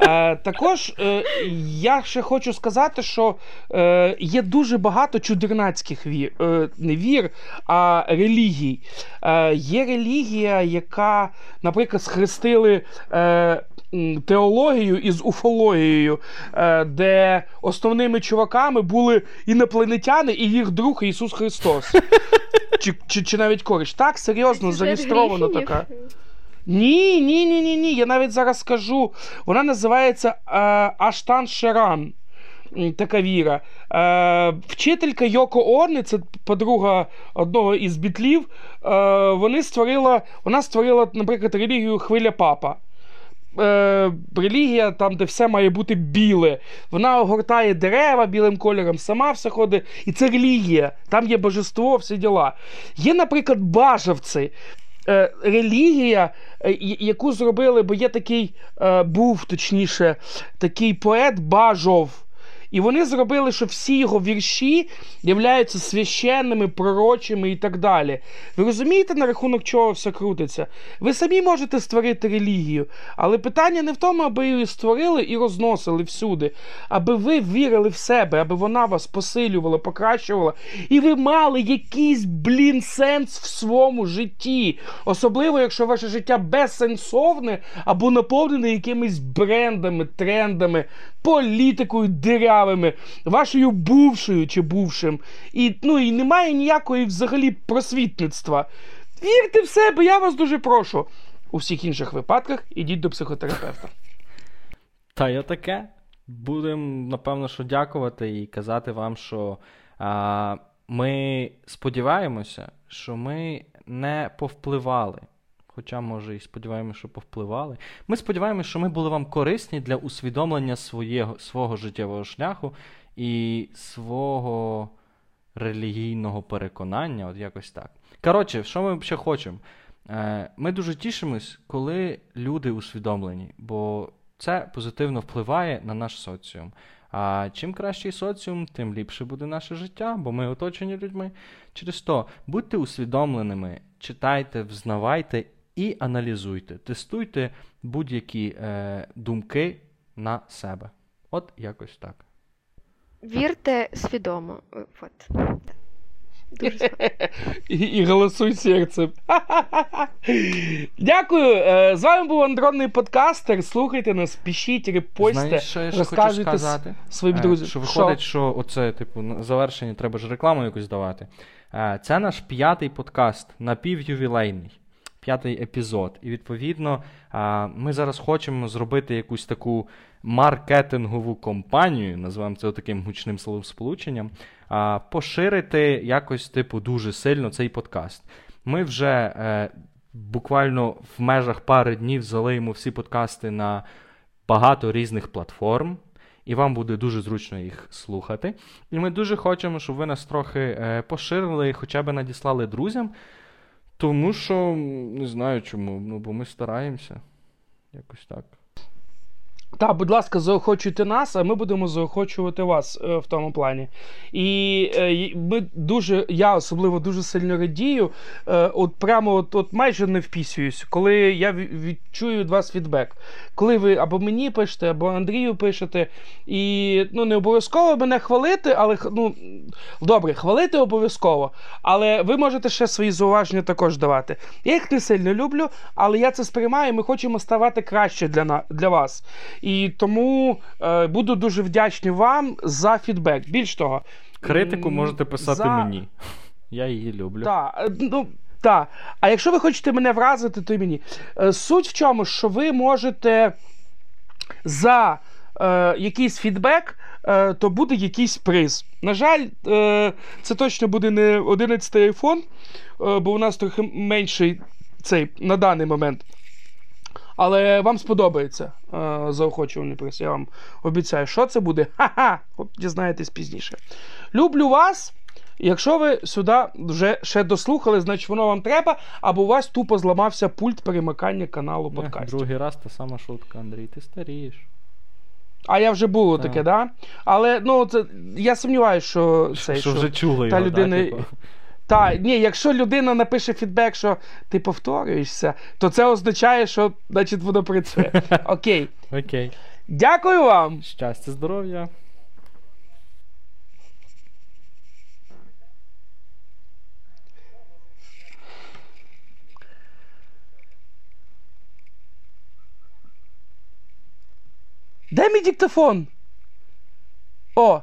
A: Е, Також е, я ще хочу сказати, що е, є дуже багато чудернацьких вір, е, не вір, а релігій. Е, Є релігія, яка, наприклад, схрестили. Е, Теологію із уфологією, е, де основними чуваками були інопланетяни і їх друг Ісус Христос чи чи, чи навіть корич. Так, серйозно, зареєстровано така. Ні, ні, ні, ні, ні. Я навіть зараз скажу. Вона називається е, Аштан Шеран. Така віра. Е, Вчителька Йоко Орни, це подруга одного із бітлів. Е, вони створила, Вона створила, наприклад, релігію Хвиля Папа е, релігія, там, де все має бути біле. Вона огортає дерева білим кольором, сама все ходить. І це релігія, там є божество, всі діла. Є, наприклад, бажавці. Е, релігія, е, яку зробили, бо є такий, е, був точніше, такий поет Бажов. І вони зробили, що всі його вірші являються священними, пророчими і так далі. Ви розумієте, на рахунок чого все крутиться? Ви самі можете створити релігію, але питання не в тому, аби її створили і розносили всюди, аби ви вірили в себе, аби вона вас посилювала, покращувала, і ви мали якийсь блін сенс в своєму житті. Особливо, якщо ваше життя безсенсовне або наповнене якимись брендами, трендами, політикою дирявими, вашою бувшою чи бувшим. І ну, і немає ніякої взагалі просвітництва. Вірте в себе, я вас дуже прошу. У всіх інших випадках ідіть до психотерапевта.
C: Та я таке. Будемо, напевно, що дякувати і казати вам, що а, ми сподіваємося, що ми не повпливали Хоча, може, і сподіваємося, що повпливали. Ми сподіваємося, що ми були вам корисні для усвідомлення своєго, свого життєвого шляху і свого релігійного переконання, от якось так. Коротше, що ми ще хочемо? Е, ми дуже тішимось, коли люди усвідомлені, бо це позитивно впливає на наш соціум. А чим кращий соціум, тим ліпше буде наше життя, бо ми оточені людьми. Через то будьте усвідомленими, читайте, взнавайте і аналізуйте, тестуйте будь-які е, думки на себе. От якось так.
B: Вірте свідомо. От.
A: Дуже і, і голосуй серцем. Дякую. Е, з вами був Андронний подкастер. Слухайте нас, пишіть, репостите, розказуйте своїм е, друзям.
C: Що виходить, що оце, типу, на завершення треба ж рекламу якусь давати. Е, це наш п'ятий подкаст, напівювілейний п'ятий епізод. І відповідно ми зараз хочемо зробити якусь таку маркетингову компанію, називаємо це таким гучним словосполученням, поширити якось, типу, дуже сильно цей подкаст. Ми вже е, буквально в межах пари днів залиємо всі подкасти на багато різних платформ. І вам буде дуже зручно їх слухати. І ми дуже хочемо, щоб ви нас трохи е, поширили хоча б надіслали друзям. Тому що не знаю чому, ну бо ми стараємося. Якось так.
A: Так, будь ласка, заохочуйте нас, а ми будемо заохочувати вас е, в тому плані. І е, ми дуже, я особливо дуже сильно радію. Е, от прямо от, от майже не впісююсь, коли я відчую від вас фідбек. Коли ви або мені пишете, або Андрію пишете. І ну, не обов'язково мене хвалити, але ну, добре, хвалити обов'язково. Але ви можете ще свої зауваження також давати. Я їх не сильно люблю, але я це сприймаю, ми хочемо ставати краще для, для вас. І тому е, буду дуже вдячний вам за фідбек. Більш того,
C: критику можете писати за... мені. Я її люблю.
A: Так, ну Так. А якщо ви хочете мене вразити, то й мені. Е, Суть в чому, що ви можете за е, якийсь фідбек, е, то буде якийсь приз. На жаль, е, це точно буде не 11 iPhone, е, бо у нас трохи менший цей на даний момент. Але вам сподобається е, заохочувальний приз. Я вам обіцяю, що це буде. Ха-ха! От дізнаєтесь пізніше. Люблю вас. Якщо ви сюди вже ще дослухали, значить воно вам треба, або у вас тупо зламався пульт перемикання каналу
C: Ех,
A: подкастів.
C: Другий раз та сама шутка, Андрій, ти старієш.
A: А я вже було
C: Так.
A: таке, да? Але ну, це, я сумніваюся, що це.
C: що вже чули
A: та
C: його,
A: людина-
C: так, типу?
A: Та, ні, якщо людина напише фідбек, що ти повторюєшся, то це означає, що значить воно працює. Окей.
C: Окей.
A: Дякую вам.
C: Щастя, здоров'я.
A: Де мій диктофон? О,